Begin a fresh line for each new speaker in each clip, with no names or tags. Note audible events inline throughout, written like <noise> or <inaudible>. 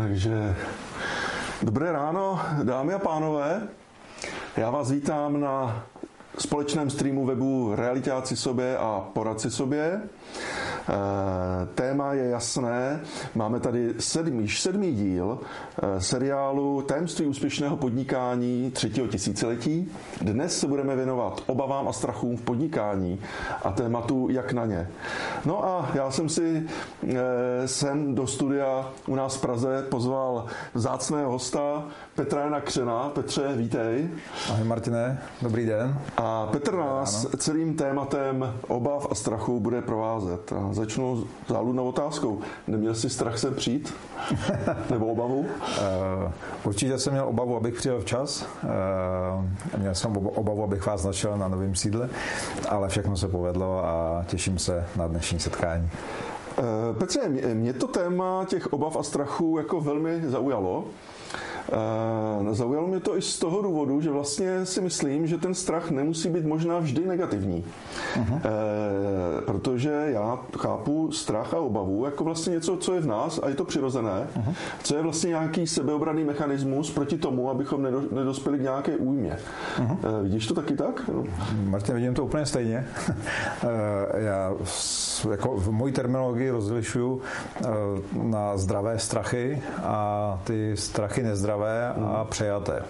Takže dobré ráno, dámy a pánové. Já vás vítám na společném streamu webu Realitáci sobě a Poradci sobě. Eh, téma je jasné. Máme tady sedmý, sedmý díl eh, seriálu Tajemství úspěšného podnikání třetího tisíciletí. Dnes se budeme věnovat obavám a strachům v podnikání a tématu jak na ně. No a já jsem si eh, sem do studia u nás v Praze pozval zácného hosta Petra Jana Křena. Petře, vítej.
Ahoj Martine, dobrý den.
A Petr nás celým tématem obav a strachu bude provázet. Začnu záludnou otázkou. Neměl jsi strach se přijít? <laughs> Nebo obavu? Uh,
určitě jsem měl obavu, abych přijel včas. Uh, měl jsem obavu, abych vás našel na novém sídle, ale všechno se povedlo a těším se na dnešní setkání.
Petře, mě to téma těch obav a strachu jako velmi zaujalo. Eh, zaujalo mě to i z toho důvodu, že vlastně si myslím, že ten strach nemusí být možná vždy negativní. Uh-huh. Protože já chápu strach a obavu jako vlastně něco, co je v nás a je to přirozené, uh-huh. co je vlastně nějaký sebeobraný mechanismus proti tomu, abychom nedospěli k nějaké újmě. Uh-huh. Vidíš to taky tak? No.
Martin, vidím to úplně stejně. <laughs> já jako v mojí terminologii rozlišuju na zdravé strachy a ty strachy nezdravé zdravé a přejaté.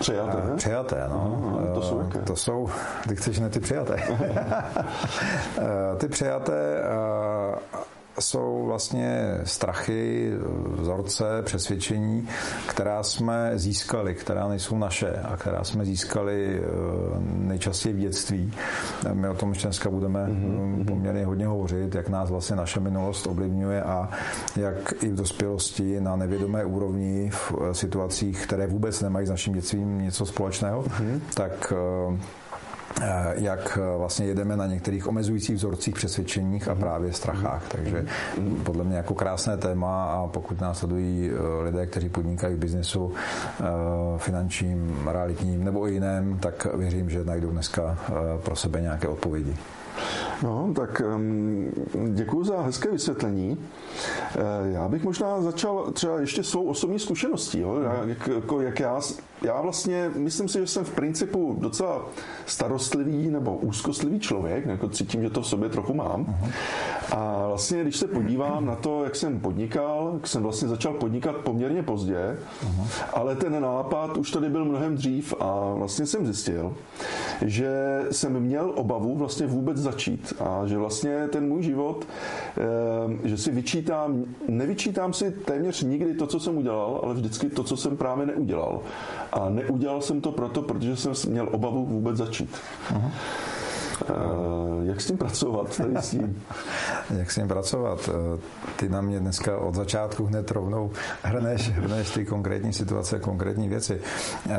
Přejaté,
a, přejaté, no.
Aha, to jsou jaké?
To jsou, ty chceš ne ty přijaté. <laughs> ty přijaté jsou vlastně strachy, vzorce, přesvědčení, která jsme získali, která nejsou naše a která jsme získali eh, nejčastěji v dětství. My o tom dneska budeme mm-hmm. poměrně hodně hovořit, jak nás vlastně naše minulost ovlivňuje a jak i v dospělosti na nevědomé úrovni v eh, situacích, které vůbec nemají s naším dětstvím něco společného, mm-hmm. tak Eh, jak eh, vlastně jedeme na některých omezujících vzorcích, přesvědčeních a právě strachách. Takže podle mě jako krásné téma a pokud nás sledují eh, lidé, kteří podnikají v biznesu finančním, realitním nebo jiném, tak věřím, že najdou dneska pro sebe nějaké odpovědi.
No, tak děkuji za hezké vysvětlení. Já bych možná začal třeba ještě svou osobní zkušeností, jo? Jak, jako, jak já, já vlastně myslím si, že jsem v principu docela starostlivý nebo úzkostlivý člověk, jako cítím, že to v sobě trochu mám. A vlastně, když se podívám na to, jak jsem podnikal, jak jsem vlastně začal podnikat poměrně pozdě, ale ten nápad už tady byl mnohem dřív a vlastně jsem zjistil, že jsem měl obavu vlastně vůbec začít a že vlastně ten můj život, eh, že si vyčítám, nevyčítám si téměř nikdy to, co jsem udělal, ale vždycky to, co jsem právě neudělal. A neudělal jsem to proto, protože jsem měl obavu vůbec začít. Uh-huh. Jak s tím pracovat? Tady s tím?
jak s tím pracovat? Eh, ty na mě dneska od začátku hned rovnou hrneš, hrneš ty konkrétní situace, konkrétní věci. Uh,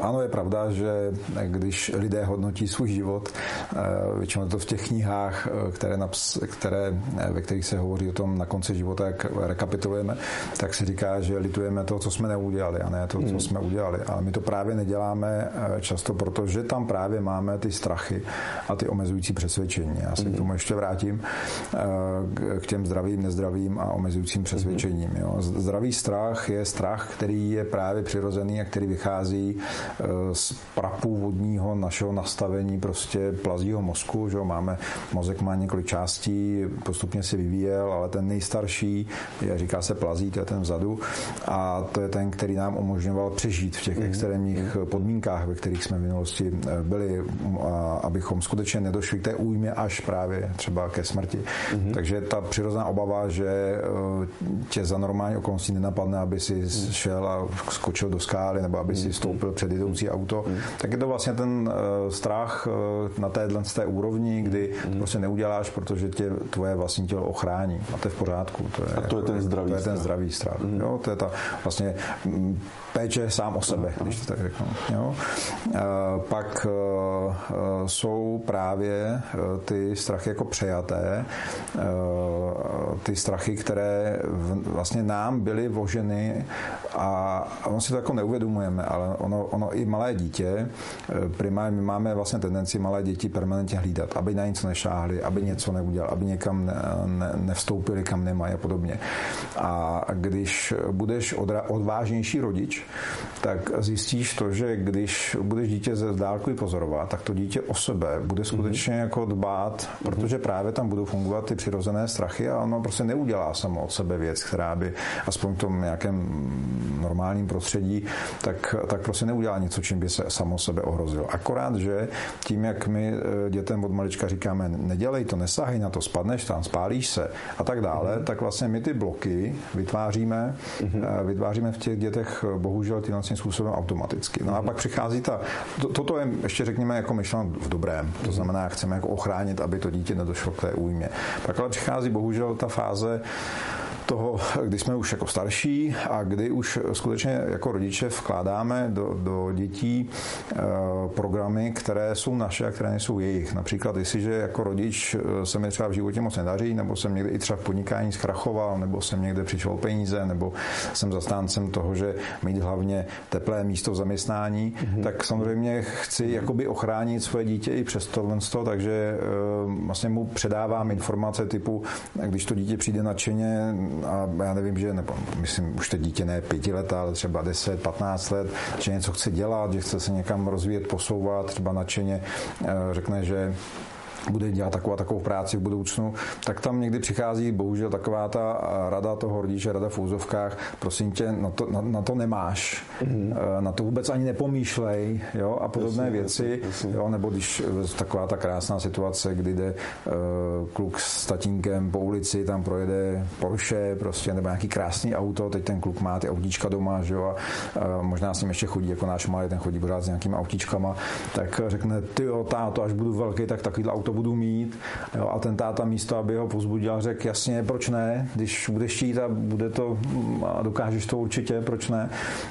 ano, je pravda, že když lidé hodnotí svůj život, uh, většinou to v těch knihách, které, naps, které, ve kterých se hovoří o tom na konci života, jak rekapitulujeme, tak se říká, že litujeme to, co jsme neudělali, a ne to, co hmm. jsme udělali. Ale my to právě neděláme často, protože tam právě máme ty strachy a ty omezující přesvědčení. Já se mm-hmm. k tomu ještě vrátím eh, k těm zdravým, nezdravým a omezujícím přesvědčením. Jo. Zdravý strach je strach, který je právě přirozený a který vychází eh, z prapůvodního našeho nastavení prostě plazího mozku. Že Máme, mozek má několik částí, postupně se vyvíjel, ale ten nejstarší, je, říká se plazí, to je ten vzadu a to je ten, který nám umožňoval přežít v těch mm-hmm. extrémních podmínkách, ve kterých jsme v minulosti eh, byli abychom skutečně nedošli k té újmě až právě třeba ke smrti. Mm-hmm. Takže ta přirozená obava, že eh, tě za normální okolností nenapadne, aby si mm-hmm. šel a skočil do skály nebo aby si mhm. stoupil před jdoucí auto, mm-hmm. tak je to vlastně ten uh, strach uh, na téhle té úrovni, kdy mm-hmm. prostě neuděláš, protože tě tvoje vlastní tělo ochrání a to je v pořádku.
To je, a to je ten zdravý
To je ten zdravý strach. Mm-hmm. Jo? To je ta vlastně péče sám o sebe, když to tak řeknu. Jo? Pak jsou právě ty strachy jako přejaté, ty strachy, které vlastně nám byly voženy a ono si to jako neuvědomujeme, ale ono, ono i malé dítě, primárně my máme vlastně tendenci malé děti permanentně hlídat, aby na něco nešáhli, aby něco neudělal, aby někam ne, ne, nevstoupili, kam nemají a podobně. A když budeš odvážnější rodič, tak zjistíš to, že když budeš dítě ze dálky pozorovat, tak to dítě o sebe bude skutečně mm-hmm. jako dbát, protože právě tam budou fungovat ty přirozené strachy a ono prostě neudělá samo od sebe věc, která by aspoň v tom nějakém normálním prostředí, tak, tak prostě neudělá něco, čím by se samo sebe ohrozil. Akorát, že tím, jak my eh, dětem od malička říkáme, nedělej to, nesahej na to, spadneš tam, spálíš se a tak dále, mm-hmm. tak vlastně my ty bloky vytváříme, mm-hmm. vytváříme v těch dětech bohužel tímhle způsobem automaticky. No a pak přichází ta, to, toto je ještě řekněme jako myšleno v dobrém, to znamená, chceme jako ochránit, aby to dítě nedošlo k té újmě. Pak ale přichází bohužel ta fáze, toho, kdy jsme už jako starší a kdy už skutečně jako rodiče vkládáme do, do dětí e, programy, které jsou naše a které nejsou jejich. Například, jestliže jako rodič eh, se mi třeba v životě moc nedaří, nebo jsem někde i třeba v podnikání zkrachoval, nebo jsem někde přišel peníze, nebo jsem zastáncem toho, že mít hlavně teplé místo v zaměstnání, mm-hmm. tak samozřejmě chci jakoby ochránit svoje dítě i přes tohle, takže e, vlastně mu předávám informace typu, když to dítě přijde nadšeně a já nevím, že, nebo myslím, už to dítě ne pětiletá, ale třeba 10, 15 let, že něco chce dělat, že chce se někam rozvíjet, posouvat, třeba nadšeně eh, řekne, že bude dělat takovou takovou práci v budoucnu, tak tam někdy přichází bohužel taková ta rada toho rodiče, rada v úzovkách, prosím tě, na to, na, na to nemáš, mm-hmm. na to vůbec ani nepomýšlej, jo, a podobné jasně, věci, jasně. jo, nebo když taková ta krásná situace, kdy jde uh, kluk s tatínkem po ulici, tam projede Porsche, prostě, nebo nějaký krásný auto, teď ten kluk má ty autíčka doma, že jo, a uh, možná s ním ještě chodí, jako náš malý, ten chodí pořád s nějakými autíčkama, tak řekne, ty jo, táto, až budu velký, tak takovýhle auto to budu mít. Jo, a ten táta místo, aby ho pozbudil, řekl, jasně, proč ne, když budeš chtít a bude to, a dokážeš to určitě, proč ne,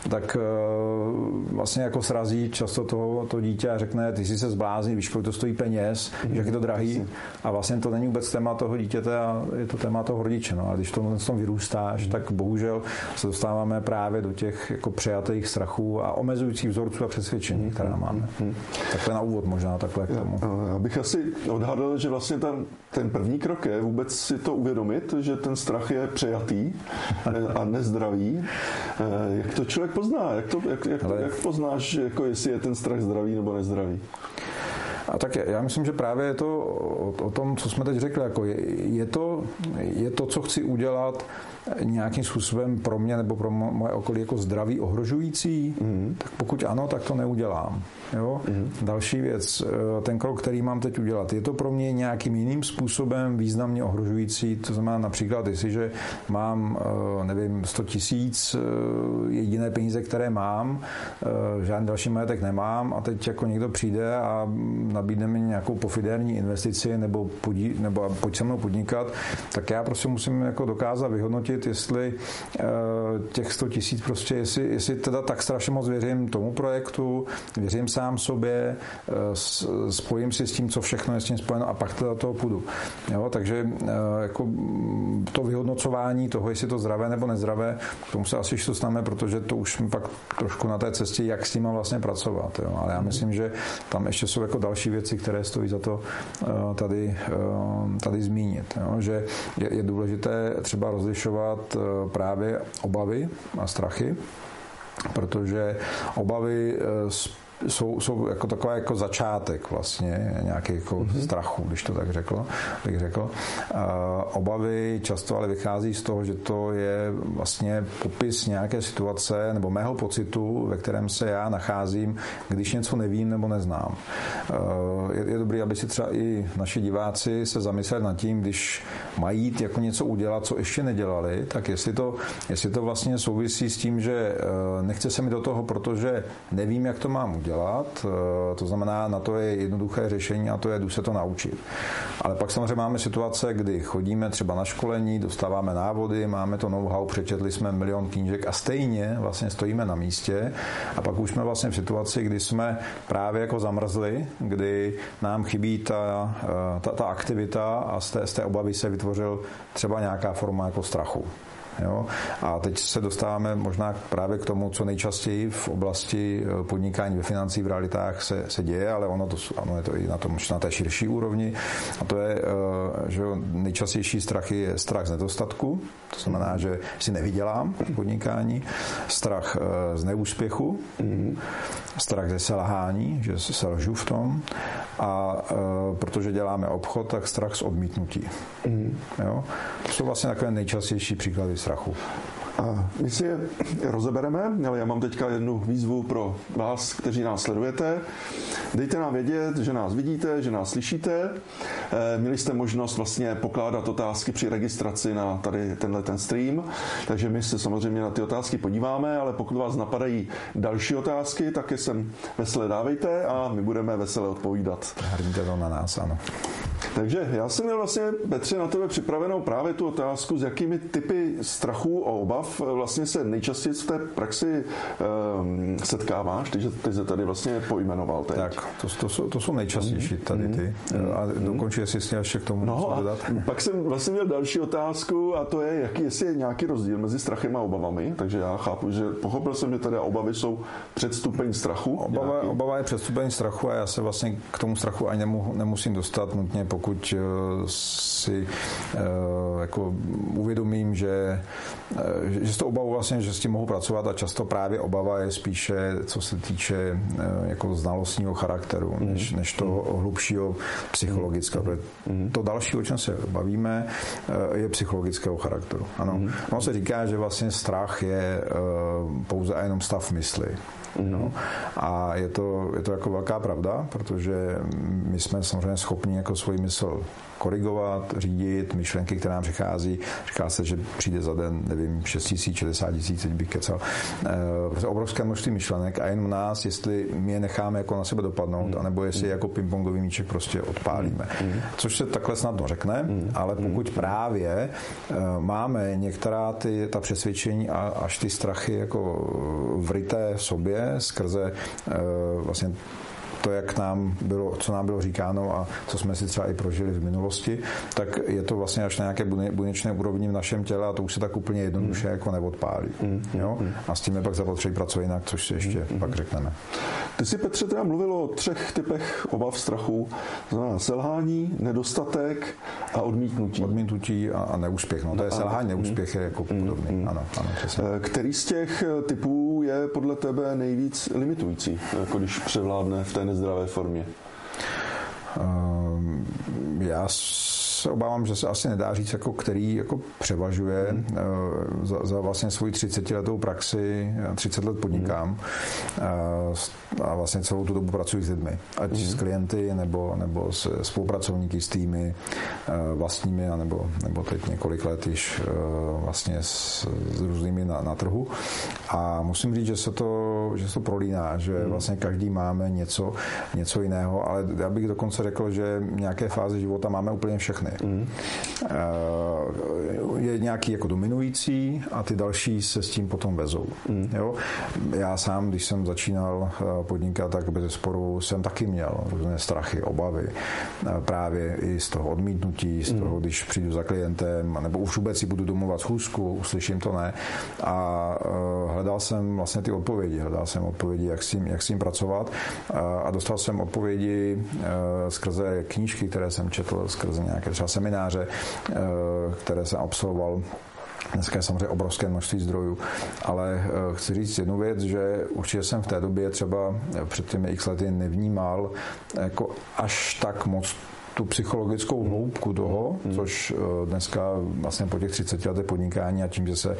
tak uh, vlastně jako srazí často to, to dítě a řekne, ty jsi se zblázní, víš, kolik to stojí peněz, mm-hmm. jak je to drahý a vlastně to není vůbec téma toho dítěte a je to téma toho rodiče. No. A když to tom vyrůstáš, mm-hmm. tak bohužel se dostáváme právě do těch jako přejatých strachů a omezujících vzorců a přesvědčení, mm-hmm. která máme. Mm-hmm. Takhle na úvod možná takhle k tomu.
Já, já bych asi odhadl, že vlastně ten, ten první krok je vůbec si to uvědomit, že ten strach je přejatý eh, a nezdravý. Eh, jak to člověk pozná? Jak, to, jak, jak, jak poznáš, jako jestli je ten strach zdravý nebo nezdravý?
A tak já myslím, že právě je to o, o tom, co jsme teď řekli, jako je, je, to, je to, co chci udělat, nějakým způsobem pro mě nebo pro moje okolí jako zdraví ohrožující, mm. tak pokud ano, tak to neudělám. Jo? Mm. Další věc, eh, ten krok, který mám teď udělat, je to pro mě nějakým jiným způsobem významně ohrožující, to znamená například, jestliže mám, eh, nevím, 100 tisíc, eh, jediné peníze, které mám, žádný další majetek nemám a teď jako někdo přijde a nabídne mi nějakou pofidérní investici nebo, podí, nebo pojď se mnou podnikat, tak já prostě musím jako dokázat vyhodnotit, jestli těch 100 tisíc prostě, jestli, jestli teda tak strašně moc věřím tomu projektu, věřím sám sobě, eh, spojím si s tím, co všechno je s tím spojeno a pak teda toho půjdu. Jo, takže eh, jako mm, to vyhodnocování toho, jestli to zdravé nebo nezdravé, k tomu se asi dostaneme, protože to už jsme pak trošku na té cestě, jak s tím vlastně pracovat. Jo. Ale já mhm. myslím, že tam ještě jsou jako další věci, které stojí za to eh, tady, tady zmínit. Jo. Že je, je důležité třeba rozlišovat právě obavy a strachy, protože obavy jsou, jsou jako taková jako začátek vlastně nějaký jako mm-hmm. strachu, když to tak řekl, bych řekl. A obavy často ale vychází z toho, že to je vlastně popis nějaké situace nebo mého pocitu, ve kterém se já nacházím, když něco nevím nebo neznám. Je, je dobré, aby si třeba i naši diváci se zamysleli nad tím, když mají jako něco udělat, co ještě nedělali, tak jestli to, jestli to vlastně souvisí s tím, že nechce se mi do toho, protože nevím, jak to mám udělat, udělat. To znamená, na to je jednoduché řešení a to je, jdu se to naučit. Ale pak samozřejmě máme situace, kdy chodíme třeba na školení, dostáváme návody, máme to know-how, přečetli jsme milion knížek a stejně vlastně stojíme na místě a pak už jsme vlastně v situaci, kdy jsme právě jako zamrzli, kdy nám chybí ta, ta, ta aktivita a z té, z té obavy se vytvořil třeba nějaká forma jako strachu. Jo? A teď se dostáváme možná právě k tomu, co nejčastěji v oblasti eh, podnikání ve financí v realitách se, se děje, ale ono, to, ano, je to i na, tom, na té širší úrovni. A to je, eh, že nejčastější strach je strach z nedostatku, to znamená, že si nevydělám v podnikání, strach eh, z neúspěchu, strach ze selhání, že se selžu v tom a protože děláme obchod, tak strach z odmítnutí. Jo? To jsou vlastně takové nejčastější příklady strachu.
A my si je rozebereme, ale já mám teďka jednu výzvu pro vás, kteří nás sledujete. Dejte nám vědět, že nás vidíte, že nás slyšíte. Eh, měli jste možnost vlastně pokládat otázky při registraci na tady tenhle ten stream, takže my se samozřejmě na ty otázky podíváme, ale pokud vás napadají další otázky, tak je sem veselé dávejte a my budeme veselé odpovídat.
Hrníte to na nás, ano.
Takže já jsem měl vlastně, Petře, na tebe připravenou právě tu otázku, s jakými typy strachů a obav vlastně se nejčastěji v té praxi um, setkáváš, takže ty se tady vlastně pojmenoval teď.
Tak, to, to, jsou, to jsou nejčastější mhm. tady ty. Mm, a mhm. dokončí, jestli jsi ještě k tomu no, dodat.
Pak jsem vlastně měl další otázku a to je, jaký, jestli je nějaký rozdíl mezi strachem a obavami, takže já chápu, že pochopil jsem, že tady obavy jsou předstupeň strachu.
Obava, obava je předstupeň strachu a já se vlastně k tomu strachu ani nemu, nemusím dostat nutně, pokud eh, si uh, jako uvědomím, že, uh, že s tou obavou vlastně, že s tím mohu pracovat a často právě obava je spíše, co se týče jako znalostního charakteru, mm. než, než to mm. hlubšího psychologického. Mm. To další, o čem se bavíme, je psychologického charakteru. Ano. Mm. On se říká, že vlastně strach je pouze a jenom stav mysli. No. A je to, je to jako velká pravda, protože my jsme samozřejmě schopni jako svůj mysl korigovat, řídit myšlenky, které nám přichází. Říká se, že přijde za den, nevím, 6 tisíc, 60 tisíc, teď bych kecal. E, obrovské množství myšlenek a jen v nás, jestli my je necháme jako na sebe dopadnout, mm. anebo jestli jako pingpongový míček prostě odpálíme. Mm. Což se takhle snadno řekne, ale pokud právě e, máme některá ty, ta přesvědčení a až ty strachy jako vryté v sobě skrze e, vlastně to, jak nám bylo, co nám bylo říkáno a co jsme si třeba i prožili v minulosti, tak je to vlastně až na nějaké buněčné úrovni v našem těle a to už se tak úplně jednoduše mm. jako neodpálí. Mm. Jo? Mm. A s tím je pak zapotřebí pracovat jinak, což si ještě mm. pak řekneme.
Ty jsi, Petře, teda mluvil o třech typech obav, strachu. Znamená selhání, nedostatek a odmítnutí.
Odmítnutí a, a neúspěch. No, to je selhání, neúspěch je jako podobný. Ano, ano,
přesně. Eh, který z těch typů je podle tebe nejvíc limitující, jako když převládne v té nezdravé formě?
Ehm, já se obávám, že se asi nedá říct, jako který jako převažuje. Hmm. Eh, za, za vlastně svoji 30 letou praxi, 30 let podnikám eh, a vlastně celou tu dobu pracuji s lidmi. Ať hmm. s klienty, nebo, nebo s spolupracovníky, s týmy eh, vlastními, nebo, nebo teď několik let již vlastně s, s různými na, na trhu. A musím říct, že se to, že se to prolíná, že hmm. vlastně každý máme něco, něco jiného, ale já bych dokonce řekl, že nějaké fáze života máme úplně všechny. Mm. Je nějaký jako dominující a ty další se s tím potom vezou. Mm. Jo? Já sám, když jsem začínal eh, podnikat, tak bez sporu jsem taky měl různé strachy, obavy. Eh, právě i z toho odmítnutí, z toho, mm. když přijdu za klientem, nebo už vůbec si budu domovat schůzku, uslyším to ne. A hledal jsem vlastně ty odpovědi. Hledal jsem odpovědi, jak s tím, jak s tím pracovat. A dostal jsem odpovědi skrze knížky, které jsem četl, skrze nějaké třeba semináře, eh, které jsem absolvoval Dneska je samozřejmě obrovské množství zdrojů, ale eh, chci říct jednu věc, že určitě jsem v té době třeba před těmi x lety nevnímal jako až tak moc tu psychologickou hloubku toho, hmm. což eh, dneska vlastně po těch 30 letech podnikání a tím, že se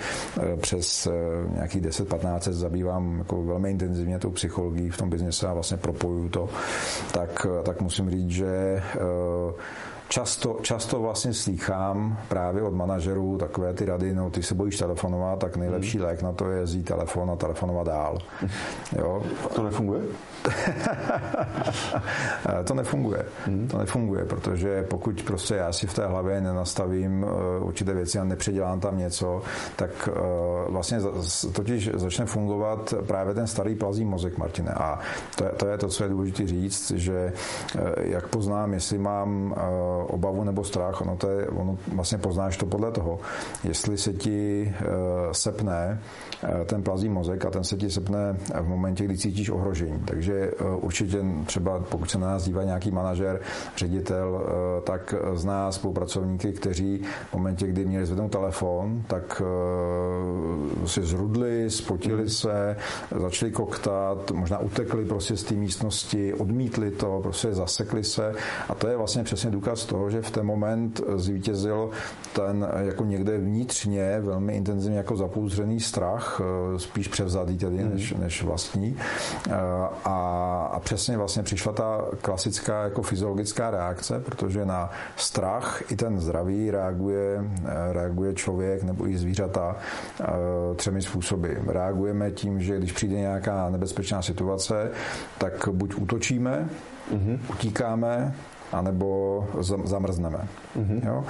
přes nějakých 10-15 zabývám jako velmi intenzivně tou psychologií v tom biznise a vlastně propojuju to, tak, tak musím říct, že často, často vlastně slýchám právě od manažerů takové ty rady, no ty se bojíš telefonovat, tak nejlepší hmm. lék na to je vzít telefon a telefonovat dál.
Jo. To nefunguje? <laughs>
to nefunguje. Hmm. To nefunguje, protože pokud prostě já si v té hlavě nenastavím uh, určité věci a nepředělám tam něco, tak uh, vlastně totiž začne fungovat právě ten starý plazí mozek, Martine. A to je, to je to, co je důležité říct, že uh, jak poznám, jestli mám obavu nebo strach, ono, to je, ono vlastně poznáš to podle toho, jestli se ti sepne ten plazí mozek a ten se ti sepne v momentě, kdy cítíš ohrožení. Takže eh, určitě třeba pokud se na nás dívá nějaký manažer, ředitel, eh, tak zná spolupracovníky, kteří v momentě, kdy měli zvednout telefon, tak eh, si zrudli, spotili se, začali koktat, možná utekli prostě z té místnosti, odmítli to, prostě zasekli se a to je vlastně přesně důkaz toho, že v ten moment zvítězil ten jako někde vnitřně velmi intenzivně jako zapouzřený strach, spíš převzatý tedy než, než vlastní a a, přesně vlastně přišla ta klasická jako fyziologická reakce, protože na strach i ten zdravý reaguje, reaguje člověk nebo i zvířata třemi způsoby. Reagujeme tím, že když přijde nějaká nebezpečná situace, tak buď útočíme, mm-hmm. utíkáme, anebo zamrzneme. Mm-hmm. Jo?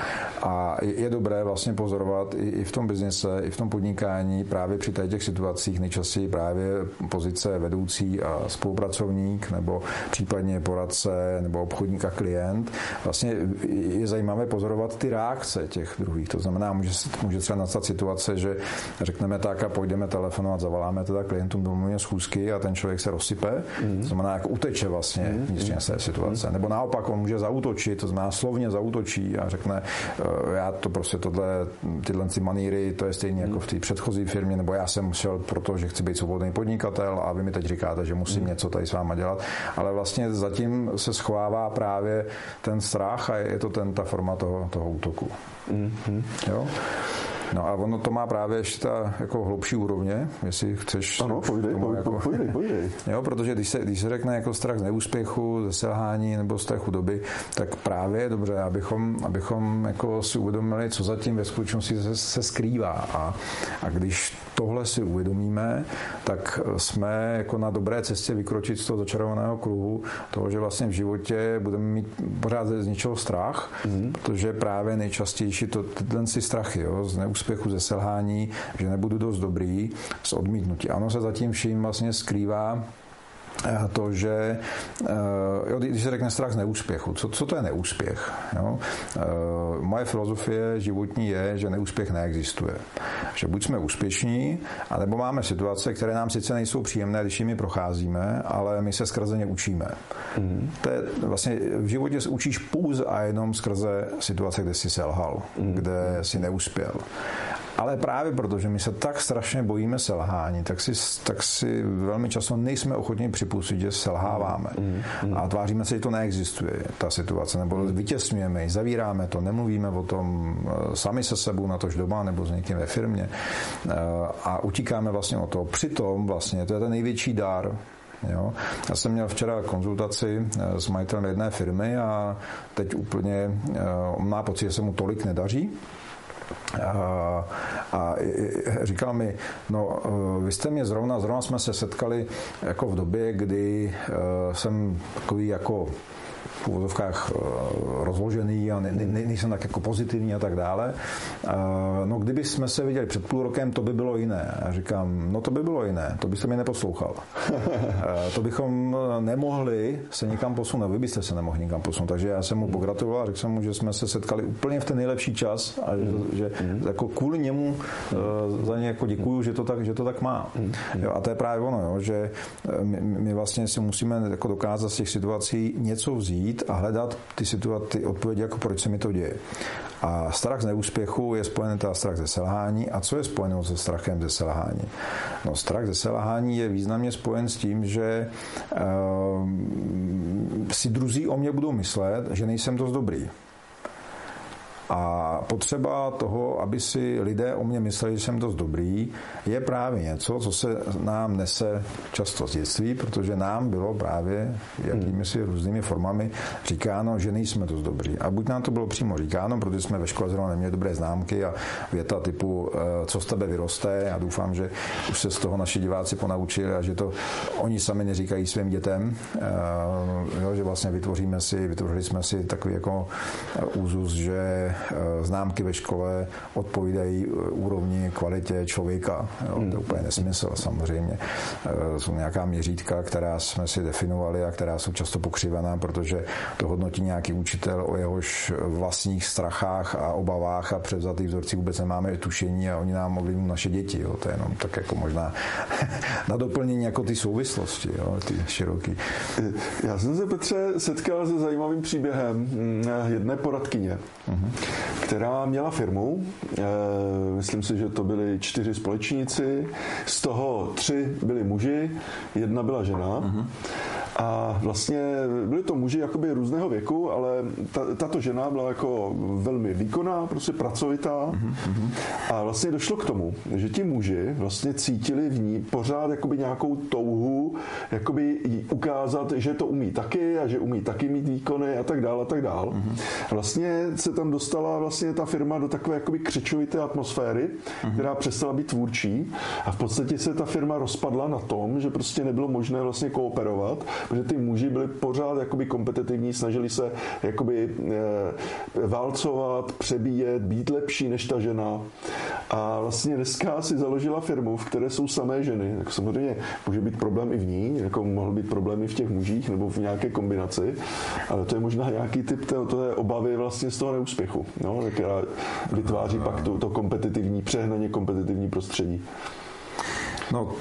A je dobré vlastně pozorovat i, v tom biznise, i v tom podnikání právě při těch situacích nejčastěji právě pozice vedoucí a spolupracovník nebo případně poradce nebo obchodník a klient. Vlastně je zajímavé pozorovat ty reakce těch druhých. To znamená, může, může třeba nastat situace, že řekneme tak a půjdeme telefonovat, zavoláme teda klientům domluvně schůzky a ten člověk se rozsype. Mm-hmm. To znamená, jako uteče vlastně mm-hmm. vnitřně z té situace. Mm-hmm. Nebo naopak on může zautočit, to znamená slovně zautočí a řekne, eh, já to prostě tohle, tyhle ty maníry, to je stejně jako v té předchozí firmě, nebo já jsem šel proto, že chci být svobodný podnikatel a vy mi teď říkáte, že musím něco tady s váma dělat. Ale vlastně zatím se schovává právě ten strach a je to ten, ta forma toho, toho útoku. Mm-hmm. Jo? No a ono to má právě ještě ta jako hlubší úrovně, jestli chceš.
Ano, pojdej,
tomu,
jako, pojdej, pojdej.
Jo, protože když se, když se řekne jako strach z neúspěchu, ze selhání nebo z té chudoby, tak právě je dobře, abychom, abychom jako si uvědomili, co zatím ve skutečnosti se, se skrývá. A, a když tohle si uvědomíme, tak jsme jako na dobré cestě vykročit z toho začarovaného kruhu, toho, že vlastně v životě budeme mít pořád z něčeho strach, mm. protože právě nejčastější to tyhle si strachy, jo, z neúspěchu, ze selhání, že nebudu dost dobrý, z odmítnutí. Ano, se zatím vším vlastně skrývá to, že eh, jo, když se řekne strach z neúspěchu, co, co to je neúspěch? Jo? Eh, moje filozofie životní je, že neúspěch neexistuje. Že buď jsme úspěšní, anebo máme situace, které nám sice nejsou příjemné, když jimi procházíme, ale my se skrze ně učíme. Mm-hmm. To je vlastně v životě se učíš pouze a jenom skrze situace, kde jsi selhal, mm-hmm. kde jsi neuspěl. Ale právě proto, že my se tak strašně bojíme selhání, tak si, tak si velmi často nejsme ochotni připustit, že selháváme. Mm, mm. A tváříme se, že to neexistuje, ta situace, nebo vytěsňujeme ji, zavíráme to, nemluvíme o tom eh, sami se sebou, na tož doma, nebo s někým ve firmě eh, a utíkáme vlastně o to. Přitom vlastně to je ten největší dar, Jo. Já jsem měl včera konzultaci eh, s majitelem jedné firmy a teď úplně on má pocit, že se mu tolik nedaří, a, a říkal mi, no eh, vy jste mě zrovna, zrovna jsme se setkali jako v době, kdy eh, jsem takový jako v úvodovkách eh, rozložený a ne, ne, nejsem tak jako pozitivní a tak dále. No kdyby jsme se viděli před půl rokem, to by bylo jiné. A říkám, no to by bylo jiné, to byste mě neposlouchal. <laughs> to bychom nemohli se někam posunout, vy byste se nemohli někam posunout. Takže já jsem mu pogratuloval, řekl jsem mu, že jsme se setkali úplně v ten nejlepší čas a že, že jako kvůli němu eh, za ně jako děkuju, že to tak, že to tak má. Jo, a to je právě ono, jo, že eh, my, my vlastně si musíme jako dokázat z těch situací něco vzít jít a hledat ty situace, odpovědi, jako proč se mi to děje. A strach z neúspěchu je spojený teda strach ze selhání. A co je spojeno se strachem ze selhání? No, strach ze selhání je významně spojen s tím, že uh, si druzí o mě budou myslet, že nejsem dost dobrý. A potřeba toho, aby si lidé o mě mysleli, že jsem dost dobrý, je právě něco, co se nám nese často z dětství, protože nám bylo právě jakými si různými formami říkáno, že nejsme dost dobří. A buď nám to bylo přímo říkáno, protože jsme ve škole zrovna neměli dobré známky a věta typu, eh, co z tebe vyroste. Já doufám, že už se z toho naši diváci ponaučili a že to oni sami neříkají svým dětem, eh, že vlastně vytvoříme si, vytvořili jsme si takový jako úzus, že známky ve škole odpovídají úrovni, kvalitě člověka. Jo, to je úplně nesmysl samozřejmě. Jsou nějaká měřítka, která jsme si definovali a která jsou často pokřivená, protože to hodnotí nějaký učitel o jehož vlastních strachách a obavách a převzatých vzorcích vůbec nemáme tušení a oni nám ovlivňují naše děti. Jo. To je jenom tak jako možná <laughs> na doplnění jako ty souvislosti, jo, ty široký.
Já jsem se, Petře, setkal se zajímavým příběhem mm, jedné poradkyně, uh-huh. Která měla firmu. Eh, myslím si, že to byli čtyři společníci, z toho tři byli muži, jedna byla žena. Uh-huh. A vlastně byli to muži jakoby různého věku, ale ta, tato žena byla jako velmi výkonná, prostě pracovitá. Mm-hmm. A vlastně došlo k tomu, že ti muži vlastně cítili v ní pořád jakoby nějakou touhu, jakoby ukázat, že to umí taky a že umí taky mít výkony a tak dále a tak dále. Mm-hmm. Vlastně se tam dostala vlastně ta firma do takové jakoby křečovité atmosféry, mm-hmm. která přestala být tvůrčí a v podstatě se ta firma rozpadla na tom, že prostě nebylo možné vlastně kooperovat, protože ty muži byli pořád jakoby kompetitivní, snažili se jakoby e, válcovat, přebíjet, být lepší než ta žena. A vlastně dneska si založila firmu, v které jsou samé ženy. Tak samozřejmě může být problém i v ní, jako mohl být problém i v těch mužích nebo v nějaké kombinaci, ale to je možná nějaký typ té, té obavy vlastně z toho neúspěchu, no, která vytváří pak to, to kompetitivní, přehnaně kompetitivní prostředí.
No,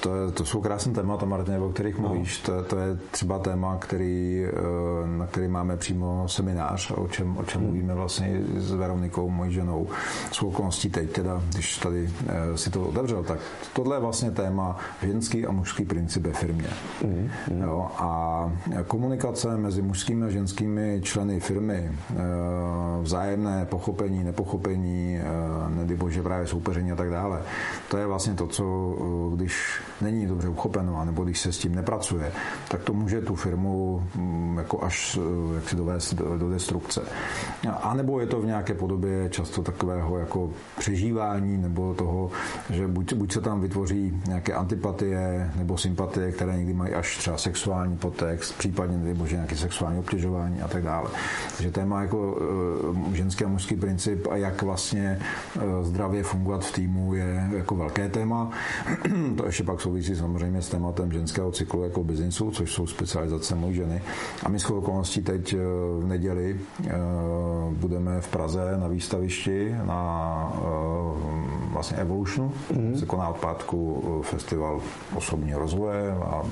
to, je, to jsou krásné témata, Martin, o kterých no. mluvíš. To, to je třeba téma, který, eh, na který máme přímo seminář, o čem, o čem hmm. mluvíme vlastně s Veronikou, mojí ženou. S okolností teď teda, když tady eh, si to otevřel, tak tohle je vlastně téma ženský a mužský princip ve firmě. Hmm. Jo, a komunikace mezi mužskými a ženskými členy firmy, eh, vzájemné pochopení, nepochopení, nedej bože právě soupeření a tak dále, to je vlastně to, co když není dobře uchopeno, nebo když se s tím nepracuje, tak to může tu firmu mm, jako až eh, jak si dovést do, destrukce. A nebo je to v nějaké podobě často takového jako přežívání, nebo toho, že buď, buď se tam vytvoří nějaké antipatie nebo sympatie, které někdy mají až třeba sexuální podtext, případně nebo že nějaké sexuální obtěžování a tak dále. Takže téma jako uh, ženský a mužský princip a jak vlastně zdravě fungovat v týmu je jako velké téma. <clears throat> to ještě pak souvisí samozřejmě s tématem ženského cyklu jako biznisu, což jsou specializace mojí ženy. A my shodou okolností teď eh, v neděli eh, budeme v Praze na výstavišti na eh, vlastně Evolution. Mm-hmm. Se koná odpátku festival osobního rozvoje a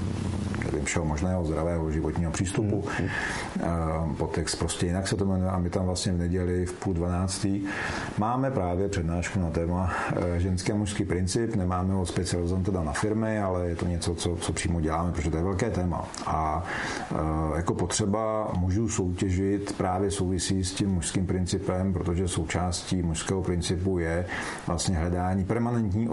nevím, všeho možného zdravého životního přístupu. Mm-hmm. Podtext prostě jinak se to jmenuje a my tam vlastně v neděli v půl dvanáctý máme právě přednášku na téma ženský a mužský princip. Nemáme ho specializovat teda na firmy, ale je to něco, co, co přímo děláme, protože to je velké téma. A e, jako potřeba mužů soutěžit právě souvisí s tím mužským principem, protože součástí mužského principu je vlastně hledání permanentní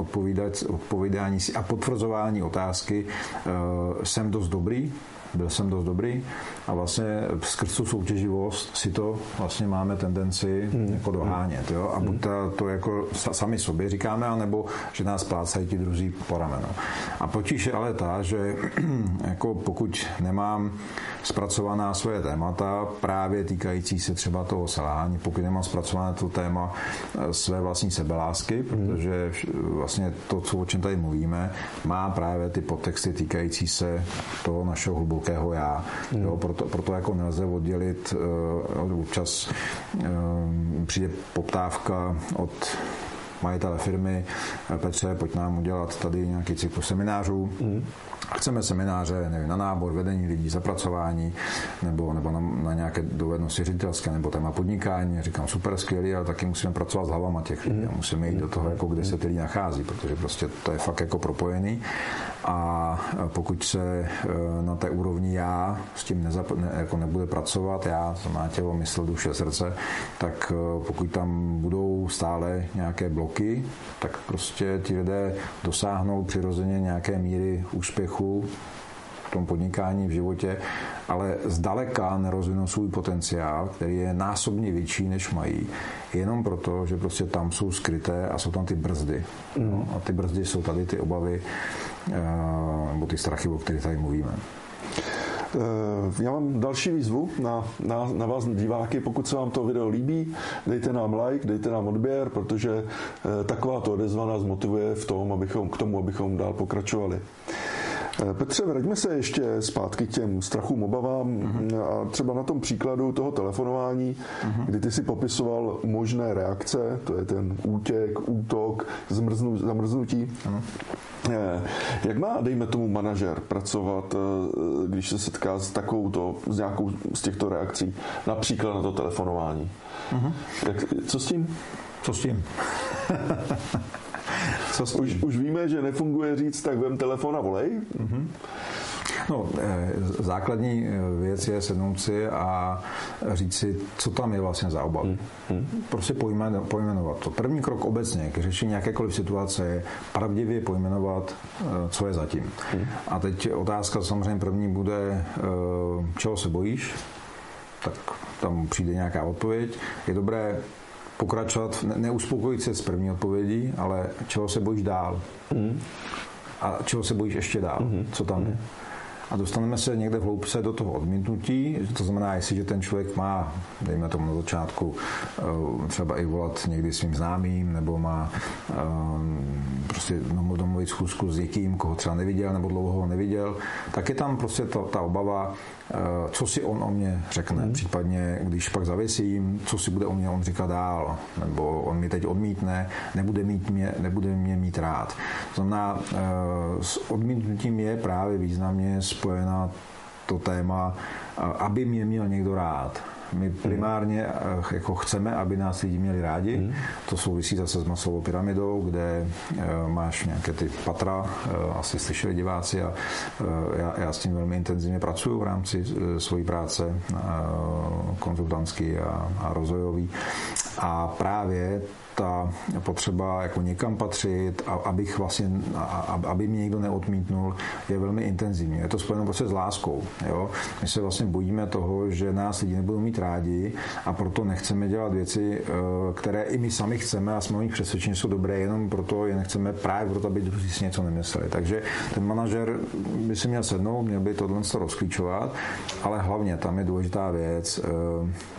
odpovídání si a potvrzování otázky, e, jsem dost dobrý, byl jsem dost dobrý a vlastně skrz tu soutěživost si to vlastně máme tendenci hmm. jako dohánět. Jo? A buď to, to jako sami sobě říkáme, anebo že nás plácají ti druzí po ramenu. A potíž je ale ta, že <clears throat> jako pokud nemám zpracovaná svoje témata, právě týkající se třeba toho selhání, pokud nemám zpracované to téma eh, své vlastní sebelásky, hmm. protože vlastně to, co, o čem tady mluvíme, má právě ty podtexty týkající se toho našeho hlubokého já. Hmm. Jo, proto, proto jako nelze oddělit, uh, občas uh, přijde poptávka od majitele firmy, Petře, pojď nám udělat tady nějaký cyklus seminářů. Mm. Chceme semináře nevím, na nábor, vedení lidí, zapracování nebo, nebo na, na nějaké dovednosti ředitelské nebo téma podnikání. Říkám, super skvělý, ale taky musíme pracovat s hlavama těch lidí. Mm. Musíme jít do toho, jako kde se ty lidi nachází, protože prostě to je fakt jako propojený. A pokud se e, na té úrovni já s tím nezap, ne, jako nebude pracovat, já, to má tělo, mysl, duše, srdce, tak e, pokud tam budou stále nějaké bloky, tak prostě ti lidé dosáhnou přirozeně nějaké míry úspěchu v tom podnikání v životě, ale zdaleka nerozvinou svůj potenciál, který je násobně větší, než mají, jenom proto, že prostě tam jsou skryté a jsou tam ty brzdy. Mm. No, a ty brzdy jsou tady ty obavy eh, nebo ty strachy, o kterých tady mluvíme.
Eh, já mám další výzvu na, na, na vás diváky. Pokud se vám to video líbí, dejte nám like, dejte nám odběr, protože eh, taková to odezva nás motivuje v tom, abychom, k tomu, abychom dál pokračovali. Eh, Petře, vraťme se ještě zpátky k těm strachům, obavám mm-hmm. a třeba na tom příkladu toho telefonování, mm-hmm. kdy ty si popisoval možné reakce, to je ten útěk, útok, zmrznu, zamrznutí. Mm-hmm. Jak má, dejme tomu, manažer pracovat, eh, když se setká s takovou to, s nějakou z těchto reakcí, například na to telefonování? Mm-hmm. Jak, co s tím?
Co s tím? <laughs>
Co s tím? Už, už víme, že nefunguje říct, tak vem telefon a volej? Mm-hmm.
No, eh, základní eh, věc je sednout si a říct si, co tam je vlastně za obavu. Hmm. hmm. Prostě pojmenovat to. První krok obecně k řešení jakékoliv situace je pravdivě pojmenovat, eh, co je zatím. Hmm. A teď otázka samozřejmě první bude, čeho se bojíš, tak tam přijde nějaká odpověď. Je dobré pokračovat, neuspokojit se s první odpovědí, ale čeho se bojíš dál. Mm. A čeho se bojíš ještě dál, mm. co tam je. A dostaneme se někde v hloubce do toho odmítnutí, to znamená, jestliže ten člověk má, dejme tomu na začátku, eh, třeba i volat někdy svým známým, nebo má eh, prostě domluvit schůzku s někým, koho třeba neviděl, nebo dlouho ho neviděl, tak je tam prostě ta, ta obava, eh, co si on o mě řekne, mm. případně když pak zavěsím, co si bude o mě on říkat dál, nebo on mi teď odmítne, nebude, mít mě, nebude mě mít rád. To znamená, s odmítnutím je právě významně spojená to téma, aby mě měl někdo rád. My primárně eh, jako chceme, aby nás lidi měli rádi. Mm. To souvisí zase s masovou pyramidou, kde eh, máš nějaké ty patra, eh, asi slyšeli diváci a já, já s tím velmi intenzivně pracuji v rámci své práce konzultantský a, a rozvojový. A právě ta potřeba jako někam patřit, a abych vlastně, a, aby mě někdo neodmítnul, je velmi intenzivní. Je to spojeno prostě s láskou. Jo? My se vlastně bojíme toho, že nás lidi nebudou mít rádi a proto nechceme dělat věci, eh, které i my sami chceme a jsme o nich přesvědčeni, jsou dobré, jenom proto je nechceme právě proto, aby druzí si něco nemysleli. Takže ten manažer by si měl sednout, měl by tohle rozklíčovat, ale hlavně tam je důležitá věc, eh,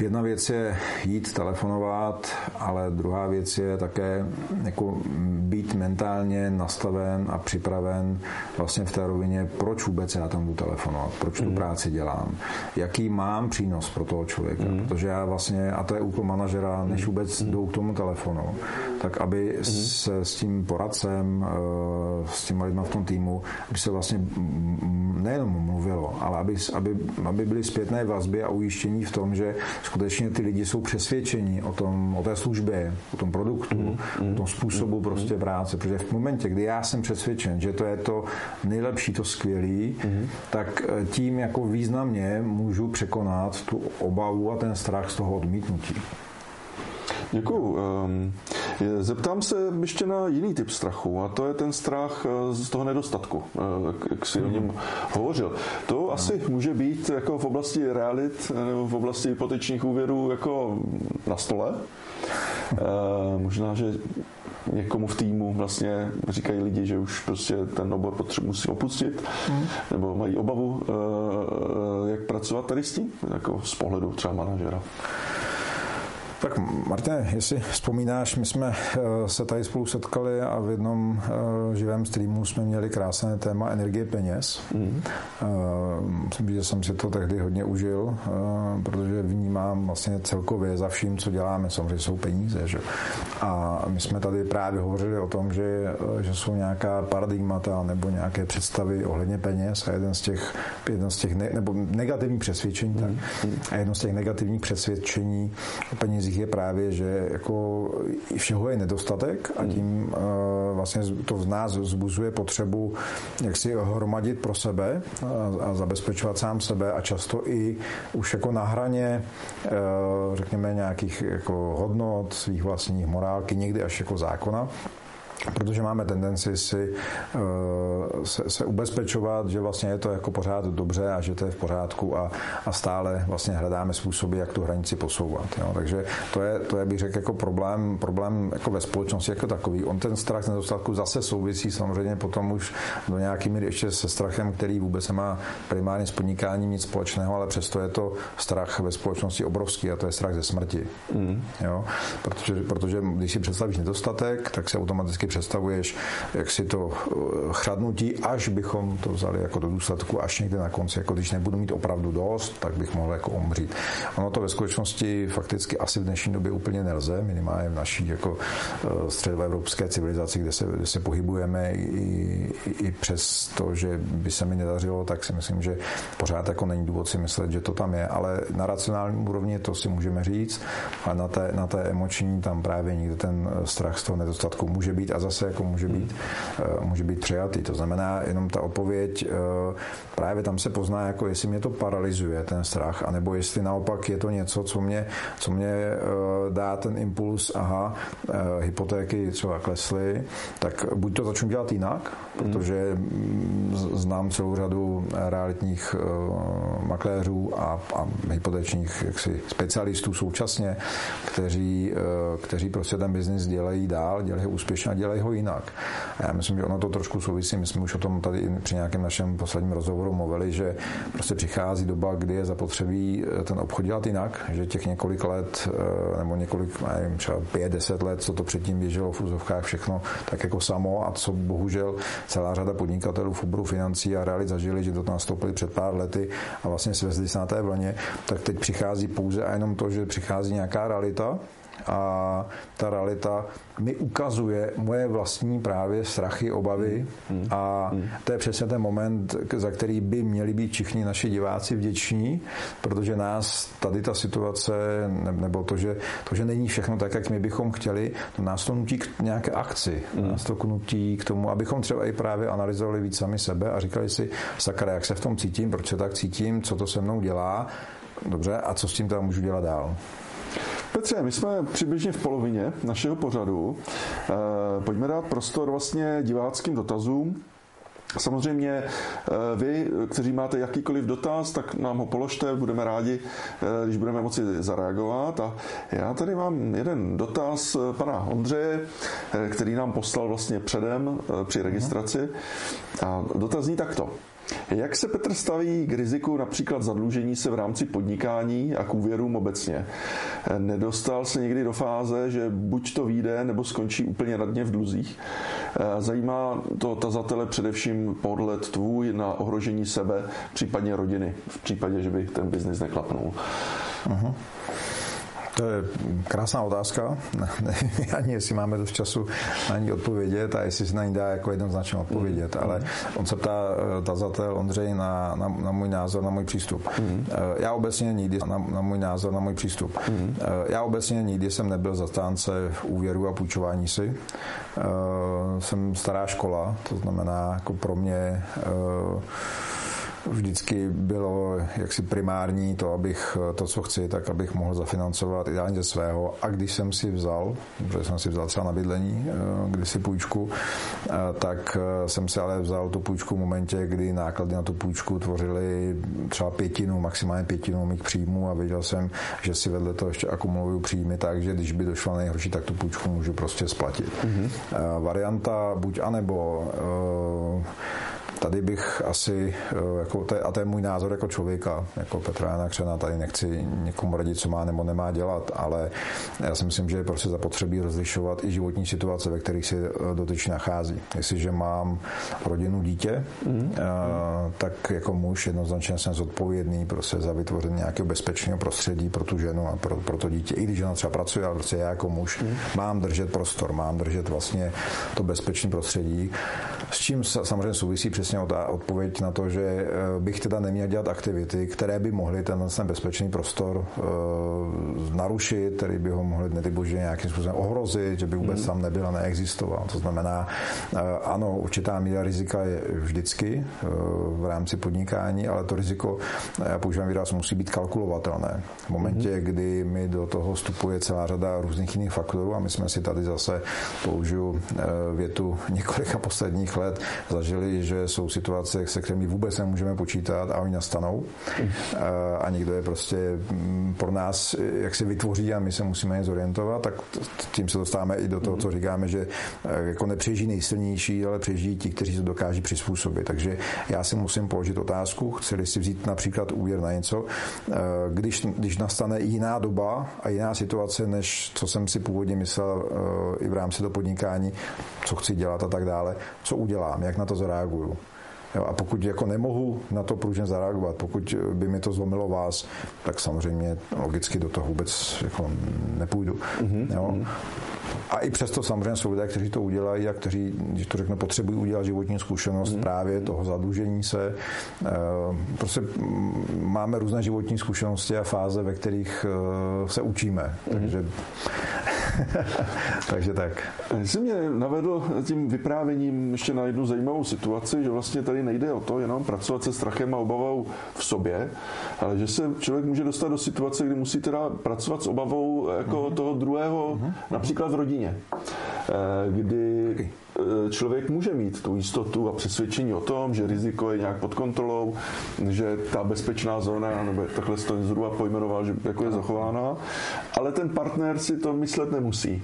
Jedna věc je jít telefonovat, ale druhá věc je také jako být mentálně nastaven a připraven vlastně v té rovině, proč vůbec já tam budu telefonovat, proč tu mm. práci dělám, jaký mám přínos pro toho člověka, mm. protože já vlastně, a to je úkol manažera, než mm. vůbec mm. jdou k tomu telefonu, tak aby mm. se s tím poradcem, eh, s těmi lidmi v tom týmu, aby se vlastně nejenom mluvilo, ale aby, aby, aby byly zpětné vazby a ujištění v tom, že skutečně ty lidi jsou přesvědčeni o, tom, o té službě, o tom produktu, mm, mm, o tom způsobu mm, prostě práce. Protože v momentě, kdy já jsem přesvědčen, že to je to nejlepší, to skvělý, mm. tak eh, tím jako významně můžu překonat tu obavu a ten strach z toho odmítnutí.
Děkuju. Ehm, zeptám se ještě na jiný typ strachu a to je ten strach eh, z toho nedostatku, eh, jak si o něm hovořil. To asi může být jako v oblasti realit nebo v oblasti hypotečních úvěrů jako na stole. Možná, že někomu v týmu vlastně říkají lidi, že už prostě ten obor potřebu musí opustit, hmm. nebo mají obavu, eh, jak pracovat tady s tím, jako z pohledu třeba manažera.
Tak Martin, jestli vzpomínáš, my jsme eh, se tady spolu setkali a v jednom eh, živém streamu jsme měli krásné téma energie peněz. Mm. Myslím, že jsem si to tehdy hodně užil, protože vnímám vlastně celkově za vším, co děláme, samozřejmě jsou peníze. Že? A my jsme tady právě hovořili o tom, že, že jsou nějaká paradigmata nebo nějaké představy ohledně peněz a jeden z těch, jeden z těch ne, nebo negativních přesvědčení, mm. tak, mhm. a jedno z těch negativních přesvědčení o penězích nich je právě, že jako všeho je nedostatek a tím uh, vlastně to v nás zbuzuje potřebu jak si hromadit pro sebe a, a zabezpečovat sám sebe a často i už jako na hraně uh, řekněme nějakých jako hodnot svých vlastních morálky, někdy až jako zákona protože máme tendenci si uh, se, se ubezpečovat, že vlastně je to jako pořád dobře a že to je v pořádku a, a stále vlastně hledáme způsoby, jak tu hranici posouvat. Jo. Takže to je, to je, bych řekl, jako problém, problém jako ve společnosti jako takový. On ten strach z nedostatku zase souvisí samozřejmě potom už do nějaký míry ještě se strachem, který vůbec nemá primárně s podnikáním nic společného, ale přesto je to strach ve společnosti obrovský a to je strach ze smrti. Mm. Jo. Protože, protože když si představíš nedostatek, tak se automaticky představuješ, jak si to eh, chradnutí, až bychom to vzali jako do důsledku, až někde na konci, jako když nebudu mít opravdu dost, tak bych mohl jako umřít. Ono to ve skutečnosti fakticky asi v dnešní době úplně nelze, minimálně v naší jako eh, středoevropské civilizaci, kde se, kde se pohybujeme i, i, i přes to, že by se mi nedařilo, tak si myslím, že pořád jako není důvod si myslet, že to tam je, ale na racionální úrovni to si můžeme říct a na té, na té emoční tam právě někde ten strach z toho nedostatku může být a zase jako může být, hmm. může být přijatý. To znamená, jenom ta odpověď, eh, právě tam se pozná, jako jestli mě to paralyzuje, ten strach, anebo jestli naopak je to něco, co mě, co mě eh, dá ten impuls, aha, hypotéky třeba klesly, tak buď to začnu dělat jinak, protože mm, znám celou řadu realitních makléřů a, a hypotečních jaksi, specialistů současně, kteří, kteří prostě ten biznis dělají dál, dělají úspěšně a dělají dělají ho jinak. A já myslím, že ono to trošku souvisí. My jsme už o tom tady při nějakém našem posledním rozhovoru mluvili, že prostě přichází doba, kdy je zapotřebí eh, ten obchod dělat jinak, že těch několik let eh, nebo několik, nevím, třeba pět, deset let, co to předtím běželo v úzovkách všechno tak jako samo a co bohužel celá řada podnikatelů v oboru financí a realit zažili, že to nastoupili před pár lety a vlastně svezli se na té vlně, tak teď přichází pouze a jenom to, že přichází nějaká realita, a ta realita mi ukazuje moje vlastní právě strachy, obavy hmm. a hmm. to je přesně ten moment, za který by měli být všichni naši diváci vděční, protože nás tady ta situace, nebo to, že, to, že není všechno tak, jak my bychom chtěli, to nás to nutí k nějaké akci. Hmm. Nás to nutí k tomu, abychom třeba i právě analyzovali víc sami sebe a říkali si, sakra, jak se v tom cítím, proč se tak cítím, co to se mnou dělá, dobře, a co s tím teda můžu dělat dál.
Petře, my jsme přibližně v polovině našeho pořadu. Eh, pojďme dát prostor vlastně diváckým dotazům. Samozřejmě eh, vy, kteří máte jakýkoliv dotaz, tak nám ho položte, budeme rádi, eh, když budeme moci zareagovat. A já tady mám jeden dotaz pana Ondřeje, který nám poslal vlastně předem při registraci. A dotaz zní takto. Jak se Petr staví k riziku například zadlužení se v rámci podnikání a k úvěrům obecně? Nedostal se někdy do fáze, že buď to vyjde, nebo skončí úplně na dně v dluzích? Zajímá to tazatele především podhled tvůj na ohrožení sebe, případně rodiny, v případě, že by ten biznis neklapnul. Uh-huh.
To je krásná otázka. <laughs> Nevím ani, jestli máme dost času na ní odpovědět a jestli se na ní dá jako jednoznačně odpovědět, mm. ale on se ptá eh, tazatel Ondřej na, na, na můj názor, na můj přístup. Mm. Já obecně nikdy, na, na můj názor, na můj přístup. Mm. Já obecně nikdy jsem nebyl zastánce úvěru a půjčování si. Jsem stará škola, to znamená jako pro mě vždycky bylo jaksi primární to, abych to, co chci, tak abych mohl zafinancovat ideálně ze svého. A když jsem si vzal, protože jsem si vzal třeba na bydlení, eh, když si půjčku, eh, tak eh, jsem si ale vzal tu půjčku v momentě, kdy náklady na tu půjčku tvořily třeba pětinu, maximálně pětinu mých příjmů a věděl jsem, že si vedle toho ještě akumuluju příjmy, takže když by došlo nejhorší, tak tu půjčku můžu prostě splatit. Mm-hmm. Varianta buď anebo tady bych asi, jako te, a to je můj názor jako člověka, jako Petra Jana Křena, tady nechci někomu radit, co má nebo nemá dělat, ale já si myslím, že je prostě zapotřebí rozlišovat i životní situace, ve kterých se dotyčný nachází. Jestliže mám rodinu, dítě, mm. tak jako muž jednoznačně jsem zodpovědný prostě za vytvoření nějakého bezpečného prostředí pro tu ženu a pro, pro to dítě. I když ona třeba pracuje, ale prostě já jako muž mm. mám držet prostor, mám držet vlastně to bezpečné prostředí. S čím samozřejmě souvisí přesně ta odpověď na to, že eh, bych teda neměl dělat aktivity, které by mohly ten, ten bezpečný prostor uh, narušit, který by ho mohly, bože, nějakým způsobem ohrozit, že by vůbec tam nebyl a neexistoval. To znamená, uh, ano, určitá míra rizika je vždycky v rámci podnikání, ale to riziko, já používám výraz, musí být kalkulovatelné. V momentě, mm. kdy mi do toho vstupuje celá řada různých jiných faktorů a my jsme si tady zase použiju větu několika posledních let, zažili, že jsou situace, se kterými vůbec nemůžeme počítat a oni nastanou a někdo je prostě mm, pro nás, jak se vytvoří a my se musíme zorientovat, tak tím se dostáváme i do toho, co říkáme, že e, jako nepřeží nejsilnější, ale přežijí ti, kteří se dokáží přizpůsobit. Takže já si musím položit otázku, chceli si vzít například úvěr na něco, když, když nastane jiná doba a jiná situace, než co jsem si původně myslel i v rámci toho podnikání, co chci dělat a tak dále, co udělám, jak na to zareaguju. Jo, a pokud jako nemohu na to pružně zareagovat, pokud by mi to zlomilo vás, tak samozřejmě logicky do toho vůbec jako nepůjdu. Mm-hmm. Jo. Mhm. A i přesto samozřejmě jsou lidé, kteří to udělají a kteří, když to řeknu, potřebují udělat životní zkušenost mm. právě toho zadlužení se. Eh, prostě máme různé životní zkušenosti a fáze, ve kterých eh, se učíme. Mm. Takže, <laughs> takže tak.
Jsi mě navedl tím vyprávěním ještě na jednu zajímavou situaci, že vlastně tady nejde o to jenom pracovat se strachem a obavou v sobě, ale že se člověk může dostat do situace, kdy musí teda pracovat s obavou jako mm. toho druhého, mm. například v rodině, eh, kdy člověk může mít tu jistotu a přesvědčení o tom, že riziko je nějak pod kontrolou, že ta bezpečná zóna, nebo takhle to zhruba pojmenoval, že jako je zachována, ale ten partner si to myslet nemusí.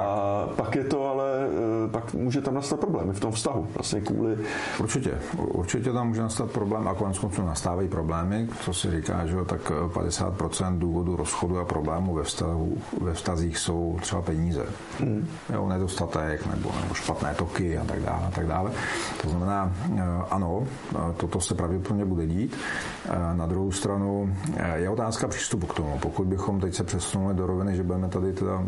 A pak je to ale, eh, pak může tam nastat problémy v tom vztahu, vlastně kvůli...
Určitě, určitě tam může nastat problém a konec konců nastávají problémy, co si říká, že tak 50% důvodu rozchodu a problémů ve, vztahu, ve vztazích jsou třeba peníze. Hmm. Jo, nedostatek nebo, nebo špatné toky a tak dále, a tak dále. To znamená, eh, ano, toto se pravděpodobně bude dít. Eh, na druhou stranu je otázka přístupu k tomu. Pokud bychom teď se přesunuli do roviny, že budeme tady teda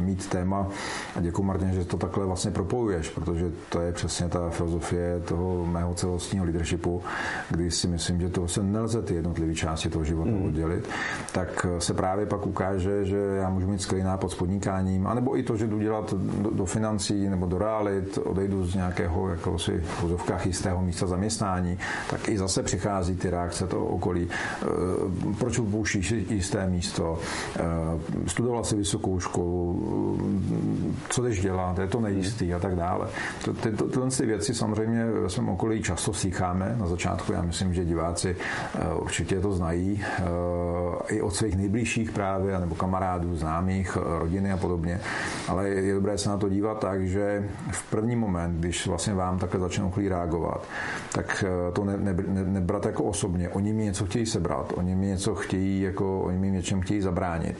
mít téma a děkuji Martin, že to takhle vlastně propojuješ, protože to je přesně ta filozofie toho mého celostního leadershipu, kdy si myslím, že to se nelze ty jednotlivé části toho života mm. oddělit, tak se právě pak ukáže, že já můžu mít skvělý nápad s podnikáním, anebo i to, že jdu dělat do, do financí nebo do realit, odejdu z nějakého jako si v vozovkách jistého místa zaměstnání, tak i zase přichází ty reakce toho okolí. E, proč opouštíš jisté místo? E, studoval si vysokou školu, co jdeš dělat, je to nejistý a tak dále. Ty, ty, tyhle ty věci samozřejmě ve svém okolí často slycháme. Na začátku já myslím, že diváci eh, určitě to znají eh, i od svých nejbližších právě, nebo kamarádů, známých, eh, rodiny a podobně. Ale je dobré se na to dívat tak, že v první moment, když vlastně vám takhle začne okolí reagovat, tak to ne, ne, ne, nebrat jako osobně. Oni mi něco chtějí sebrat, oni mi něco chtějí, jako oni mi něčem chtějí zabránit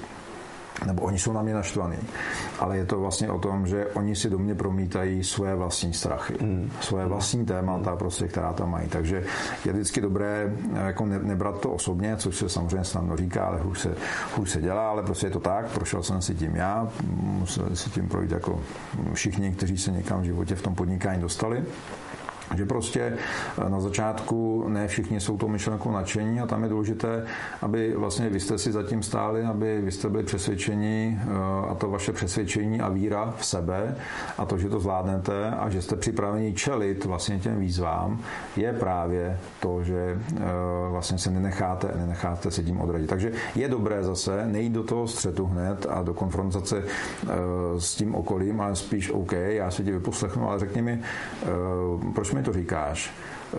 nebo oni jsou na mě naštvaní, ale je to vlastně o tom, že oni si do mě promítají své vlastní strachy, mm. své vlastní témata, prostě, která tam mají. Takže je vždycky dobré jako ne, nebrat to osobně, což se samozřejmě snadno říká, ale hůř se, hůř se dělá, ale prostě je to tak, prošel jsem si tím já, musel si tím projít jako všichni, kteří se někam v životě v tom podnikání dostali. Že prostě eh, na začátku ne všichni jsou to myšlenkou nadšení a tam je důležité, aby vlastně vy jste si zatím stáli, aby vy jste byli přesvědčení eh, a to vaše přesvědčení a víra v sebe a to, že to zvládnete a že jste připraveni čelit vlastně těm výzvám, je právě to, že eh, vlastně se nenecháte, nenecháte se tím odradit. Takže je dobré zase nejít do toho střetu hned a do konfrontace s tím okolím, ale spíš OK, já se ti vyposlechnu, ale řekni mi, proč mi mi to říkáš,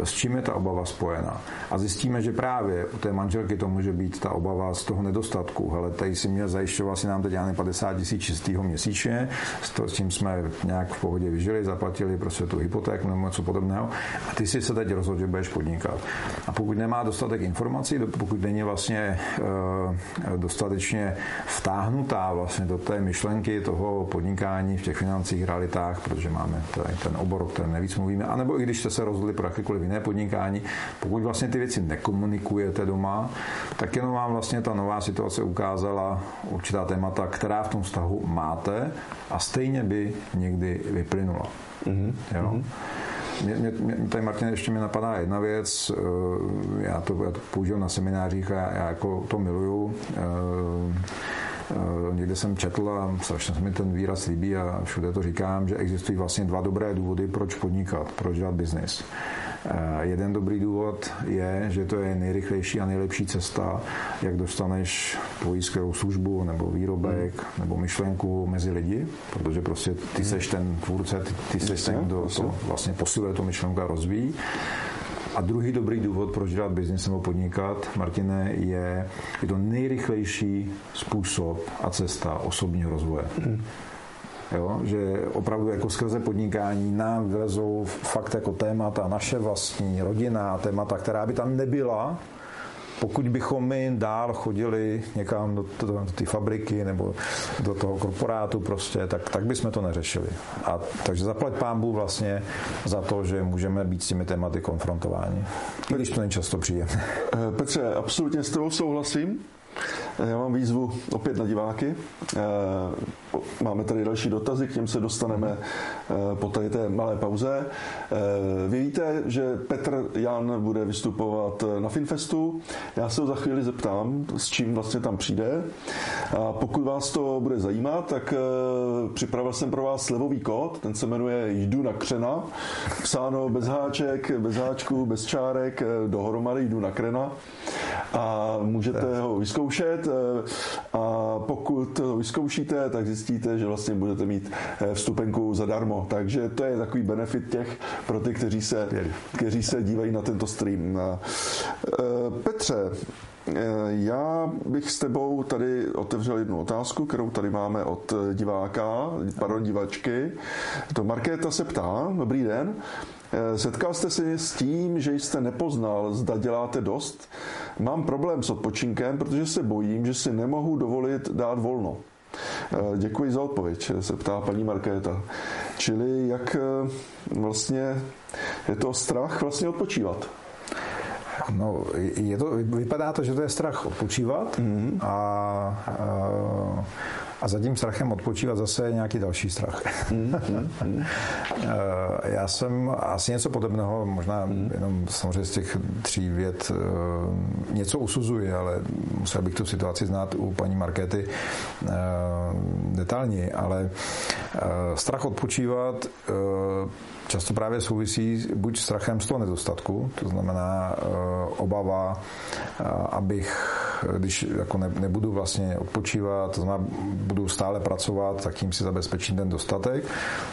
s čím je ta obava spojená. A zjistíme, že právě u té manželky to může být ta obava z toho nedostatku. Ale tady si měl zajišťovat si nám teď 50 tisíc čistého měsíčně, s tím jsme nějak v pohodě vyžili, zaplatili prostě tu hypotéku nebo něco podobného. A ty si se teď rozhodl, že budeš podnikat. A pokud nemá dostatek informací, pokud není vlastně e, dostatečně vtáhnutá vlastně do té myšlenky toho podnikání v těch financích, realitách, protože máme tady ten obor, o kterém nejvíc mluvíme, anebo i když jste se rozhodli pro jakékoliv jiné podnikání, pokud vlastně ty věci nekomunikujete doma, tak jenom vám vlastně ta nová situace ukázala určitá témata, která v tom vztahu máte a stejně by někdy vyplynula. Mm-hmm. Jo? Mm-hmm. Mě, mě, mě, tady, Martin, ještě mi napadá jedna věc. Eh, já to, já to používám na seminářích a já, já jako to miluju. Eh, eh, někde jsem četl a strašně se mi ten výraz líbí a všude to říkám, že existují vlastně dva dobré důvody, proč podnikat, proč dělat biznis. Jeden dobrý důvod je, že to je nejrychlejší a nejlepší cesta, jak dostaneš tvoji skvělou službu nebo výrobek hmm. nebo myšlenku mezi lidi, protože prostě ty seš ten tvůrce, ty, ty seš ten, kdo to vlastně posiluje tu myšlenku a rozvíjí. A druhý dobrý důvod, proč dělat biznis nebo podnikat, Martine, je, je to nejrychlejší způsob a cesta osobního rozvoje. Hmm. Jo? že opravdu jako skrze podnikání nám vylezou fakt jako témata naše vlastní, rodina, témata, která by tam nebyla, pokud bychom my dál chodili někam do, do, do té fabriky nebo do toho korporátu prostě, tak, tak bychom to neřešili. A, takže zaplať pámbu vlastně za to, že můžeme být s těmi tématy konfrontováni. Když to není často příjemné.
Eh, Petře, absolutně s tebou souhlasím. Já mám výzvu opět na diváky. Eh, máme tady další dotazy, k těm se dostaneme eh, po tady té malé pauze. Eh, vy víte, že Petr Jan bude vystupovat na Finfestu. Já se ho za chvíli zeptám, s čím vlastně tam přijde. A pokud vás to bude zajímat, tak připravil jsem pro vás slevový kód, ten se jmenuje Jdu na křena. Psáno bez háček, bez háčků, bez čárek, dohromady Jdu na krena. A můžete ho vyzkoušet a pokud to vyzkoušíte, tak zjistíte, že vlastně budete mít eh, vstupenku zadarmo. Takže to je takový benefit těch pro ty, kteří se, kteří se dívají na tento stream. Eh, Petře, eh, já bych s tebou tady otevřel jednu otázku, kterou tady máme od diváka, pardon, divačky. To Markéta se ptá, dobrý den, Setkal jste se s tím, že jste nepoznal, zda děláte dost? Mám problém s odpočinkem, protože se bojím, že si nemohu dovolit dát volno. Eh, děkuji za odpověď, se ptá paní Markéta. Čili jak eh, vlastně je to strach vlastně odpočívat?
No, je to, vypadá to, že to je strach odpočívat mm-hmm. a, a a za tím strachem odpočívat zase nějaký další strach. Mm-hmm. <laughs> Já jsem asi něco podobného, možná jenom samozřejmě z těch tří věd eh, něco usuzuji, ale musel bych tu situaci znát u paní Markety eh, detailně, ale strach odpočívat často právě souvisí buď strachem z toho nedostatku, to znamená obava, abych když jako ne, nebudu vlastně odpočívat, to znamená, budu stále pracovat, tak tím si zabezpečím ten dostatek.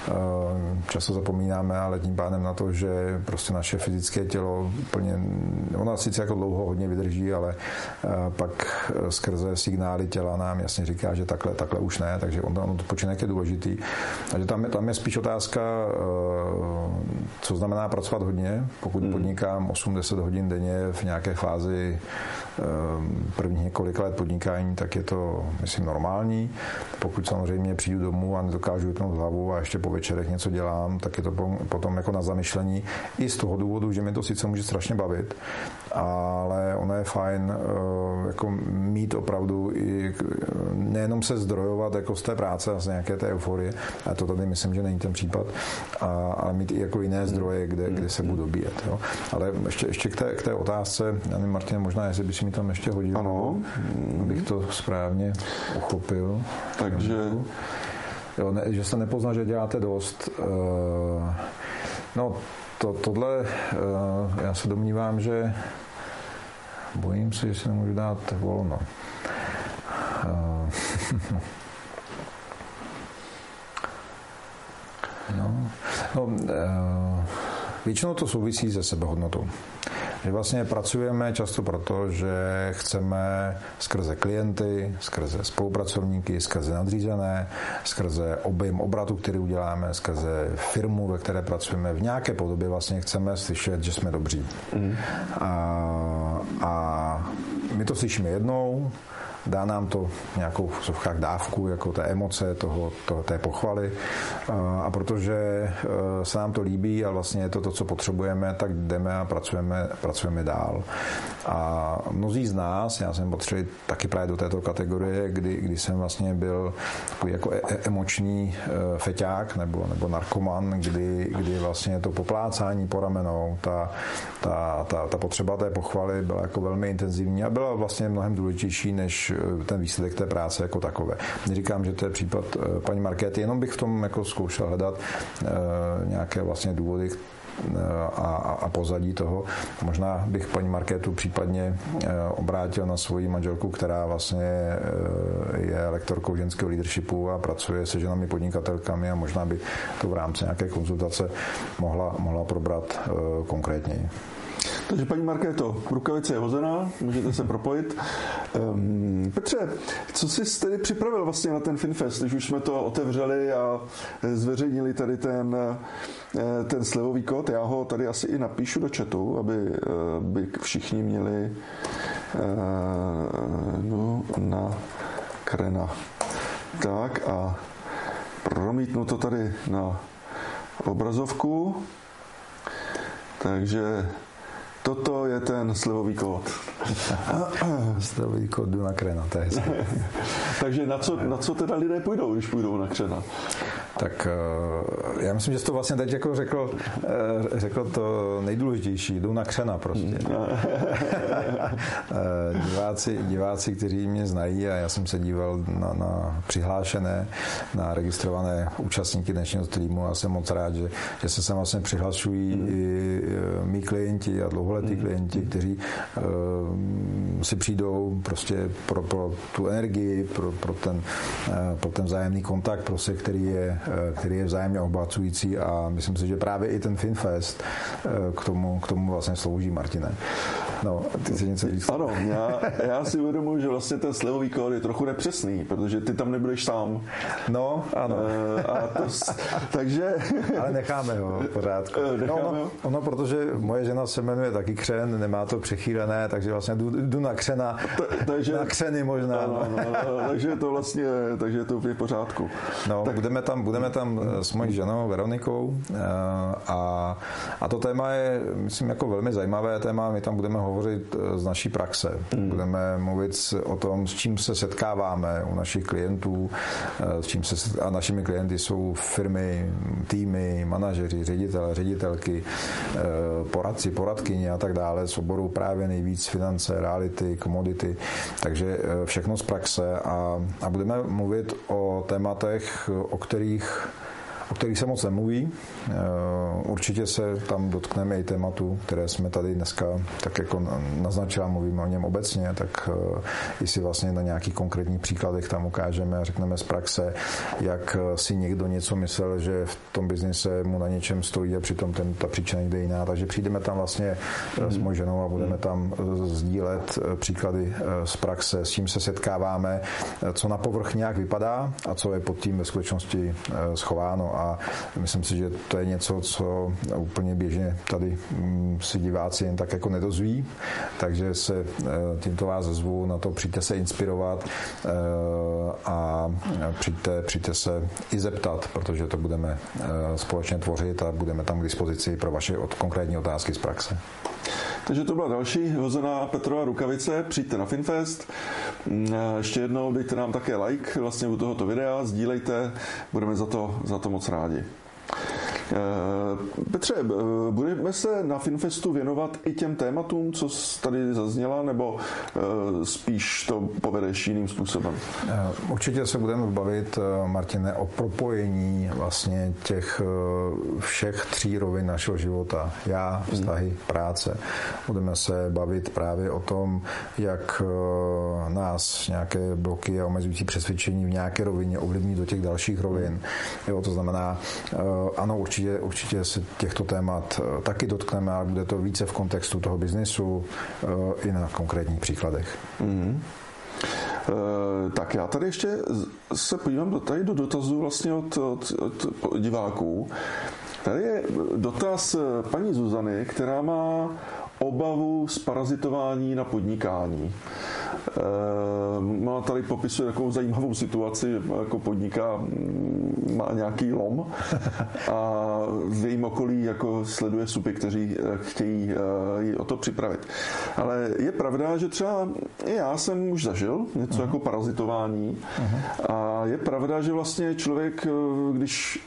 Eh, často zapomínáme ale tím pádem na to, že prostě naše fyzické tělo úplně, ona sice jako dlouho hodně vydrží, ale eh, pak skrze signály těla nám jasně říká, že takhle, takhle už ne, takže on, on odpočinek je důležitý. Takže tam je, tam je spíš otázka, eh, co znamená pracovat hodně, pokud podnikám 8-10 hodin denně v nějaké fázi prvních několik let podnikání, tak je to, myslím, normální. Pokud samozřejmě přijdu domů a nedokážu vypnout hlavu a ještě po večerech něco dělám, tak je to potom jako na zamyšlení. I z toho důvodu, že mi to sice může strašně bavit, ale ono je fajn eh, jako mít opravdu i nejenom se zdrojovat jako z té práce a z nějaké té euforie, a to tady myslím, že není ten případ, a, ale mít i jako jiné zdroje, kde, kde se budu dobíjet. Jo. Ale ještě, ještě k, té, k té otázce, Martin, možná, jestli by si mi tam ještě hodil.
Ano.
Abych to správně uchopil.
Takže...
Jo, ne, že se nepozná, že děláte dost. Uh, no, to, tohle, uh, já se domnívám, že bojím se, že si nemůžu dát volno. Uh, <laughs> no, no většinou to souvisí se sebehodnotou. Že vlastně pracujeme často proto, že chceme skrze klienty, skrze spolupracovníky, skrze nadřízené, skrze objem obratu, který uděláme, skrze firmu, ve které pracujeme, v nějaké podobě vlastně chceme slyšet, že jsme dobří. Mm. A, a my to slyšíme jednou, dá nám to nějakou v dávku, jako té emoce, toho, toho, té pochvaly. A protože e, se nám to líbí a vlastně je to to, co potřebujeme, tak jdeme a pracujeme, pracujeme dál. A mnozí z nás, já jsem potřeboval taky právě do této kategorie, kdy, kdy jsem vlastně byl takový jako e- e- emoční feťák nebo, nebo narkoman, kdy, kdy vlastně to poplácání po ramenou, ta, ta, ta, ta potřeba té pochvaly byla jako velmi intenzivní a byla vlastně mnohem důležitější než ten výsledek té práce jako takové. Neříkám, že to je případ eh, paní Markéty, jenom bych v tom jako zkoušel hledat eh, nějaké vlastně důvody, a, a pozadí toho. Možná bych paní Markétu případně obrátil na svoji manželku, která vlastně je lektorkou ženského leadershipu a pracuje se ženami podnikatelkami a možná by to v rámci nějaké konzultace mohla, mohla probrat konkrétněji.
Takže paní Markéto, rukavice je hozená, můžete se propojit. Um, Petře, co jsi tedy připravil vlastně na ten FinFest, když už jsme to otevřeli a zveřejnili tady ten, eh, ten slevový kód? Já ho tady asi i napíšu do chatu, aby, eh, aby všichni měli uh, no, na krena. Tak a promítnu to tady na obrazovku. Takže Toto je ten slivový kód. <laughs>
slivový kód jdu na Krena, to je <laughs>
Takže na co, na co teda lidé půjdou, když půjdou na Křena?
Tak eh, já myslím, že jsi to vlastně teď jako řekl, eh, řekl to nejdůležitější, jdou na Křena prostě. Eh, diváci, diváci, kteří mě znají a já jsem se díval na, na přihlášené, na registrované účastníky dnešního streamu a jsem moc rád, že, že se sem vlastně přihlašují mm. i mý klienti a dlouholetí dlouholetí klienti, kteří uh, si přijdou prostě pro, pro tu energii, pro, pro, ten, uh, pro ten vzájemný kontakt, prostě, který, je, který je vzájemně obohacující a myslím si, že právě i ten FinFest uh, k, tomu, k tomu vlastně slouží, Martine. No, ty si něco říct.
Ano, já, já si uvědomuji, že vlastně ten slevový kód je trochu nepřesný, protože ty tam nebudeš sám.
No, ano.
Uh, a to, <laughs> takže...
Ale necháme ho v pořádku. Necháme no, ono, ono, protože moje žena se jmenuje taky křen, nemá to přechýlené, takže vlastně jdu, jdu na křena, to, takže, na křeny možná.
No, no, no, takže je to vlastně, takže je to v pořádku.
No, tak, budeme tam, budeme tam eh, s mojí ženou Veronikou eh, a, a to téma je, myslím, jako velmi zajímavé téma. My tam budeme hovořit eh, z naší praxe. Hmm. Budeme mluvit o tom, s čím se setkáváme u našich klientů, s čím se, a našimi klienty jsou firmy, týmy, manažeři, ředitele, ředitelky, poradci, poradkyně a tak dále, z oboru právě nejvíc finance, reality, komodity, takže všechno z praxe a, a budeme mluvit o tématech, o kterých их o kterých se moc nemluví. Eh, určitě se tam dotkneme i tématu, které jsme tady dneska tak jako naznačila, mluvíme o něm obecně, tak eh, jestli vlastně na nějakých konkrétních příkladech tam ukážeme a řekneme z praxe, jak eh, si někdo něco myslel, že v tom biznise mu na něčem stojí a přitom ten, ta příčina jde jiná. Takže přijdeme tam vlastně mm. s mojí ženou a budeme tam sdílet příklady z praxe, s čím se setkáváme, co na povrch nějak vypadá a co je pod tím ve skutečnosti schováno a myslím si, že to je něco, co úplně běžně tady mm, si diváci jen tak jako nedozví, takže se eh, tímto vás zvu na to, přijďte se inspirovat eh, a přijďte, přijďte se i zeptat, protože to budeme eh, společně tvořit a budeme tam k dispozici pro vaše konkrétní otázky z praxe.
Takže to byla další hozená Petrova rukavice. Přijďte na Finfest. Mm, ještě jednou dejte nám také like vlastně u tohoto videa, sdílejte, budeme za to, za to moc rádi. Eh, Petře, eh, budeme se na Finfestu věnovat i těm tématům, co tady zazněla, nebo eh, spíš to povedeš jiným způsobem?
Určitě se budeme bavit, Martine, o propojení vlastně těch všech tří rovin našeho života. Já, vztahy, práce. Budeme se bavit právě o tom, jak nás nějaké bloky a omezující přesvědčení v nějaké rovině ovlivní do těch dalších rovin. Jo, to znamená, ano, určitě určitě, určitě se těchto témat eh, taky dotkneme, ale bude to více v kontextu toho biznisu i na konkrétních příkladech. Mm-hmm.
Tak já tady ještě se podívám tady do dotazů vlastně od, od, od diváků. Tady je dotaz paní Zuzany, která má obavu z parazitování na podnikání. E, má tady popisuje takovou zajímavou situaci, jako podniká, mm, má nějaký lom <laughs> a v jejím okolí jako sleduje supy, kteří eh, chtějí eh, ji o to připravit. Ale je pravda, že třeba i já jsem už zažil něco uh-huh. jako parazitování uh-huh. a je pravda, že vlastně člověk, když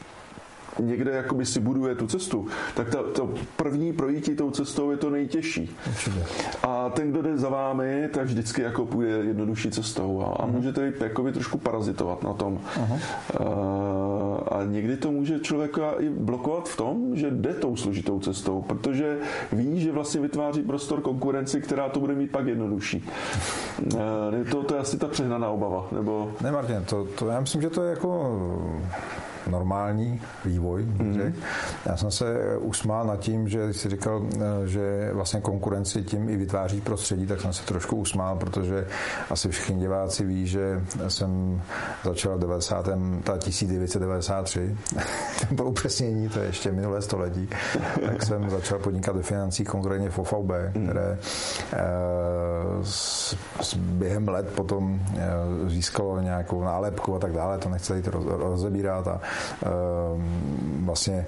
někde jakoby si buduje tu cestu, tak ta, to první projítí tou cestou je to nejtěžší. Určitě. A ten, kdo jde za vámi, tak vždycky jako půjde jednodušší cestou a, a uh-huh. můžete jakoby trošku parazitovat na tom. Uh-huh. A, a někdy to může člověka i blokovat v tom, že jde tou složitou cestou, protože ví, že vlastně vytváří prostor konkurenci, která to bude mít pak jednodušší. A, to, to je asi ta přehnaná obava. Nebo...
Ne, Martin, to, to já myslím, že to je jako normální vývoj. Mm-hmm. Já jsem se usmál nad tím, že jsi říkal, že vlastně konkurenci tím i vytváří prostředí, tak jsem se trošku usmál, protože asi všichni diváci ví, že jsem začal v 90. 1993, po upřesnění, to je ještě minulé století, tak jsem začal podnikat ve financích, konkrétně v OVB, mhm. které eh, s, s během let potom eh, získalo nějakou nálepku a tak dále, to nechci jít rozebírat a vlastně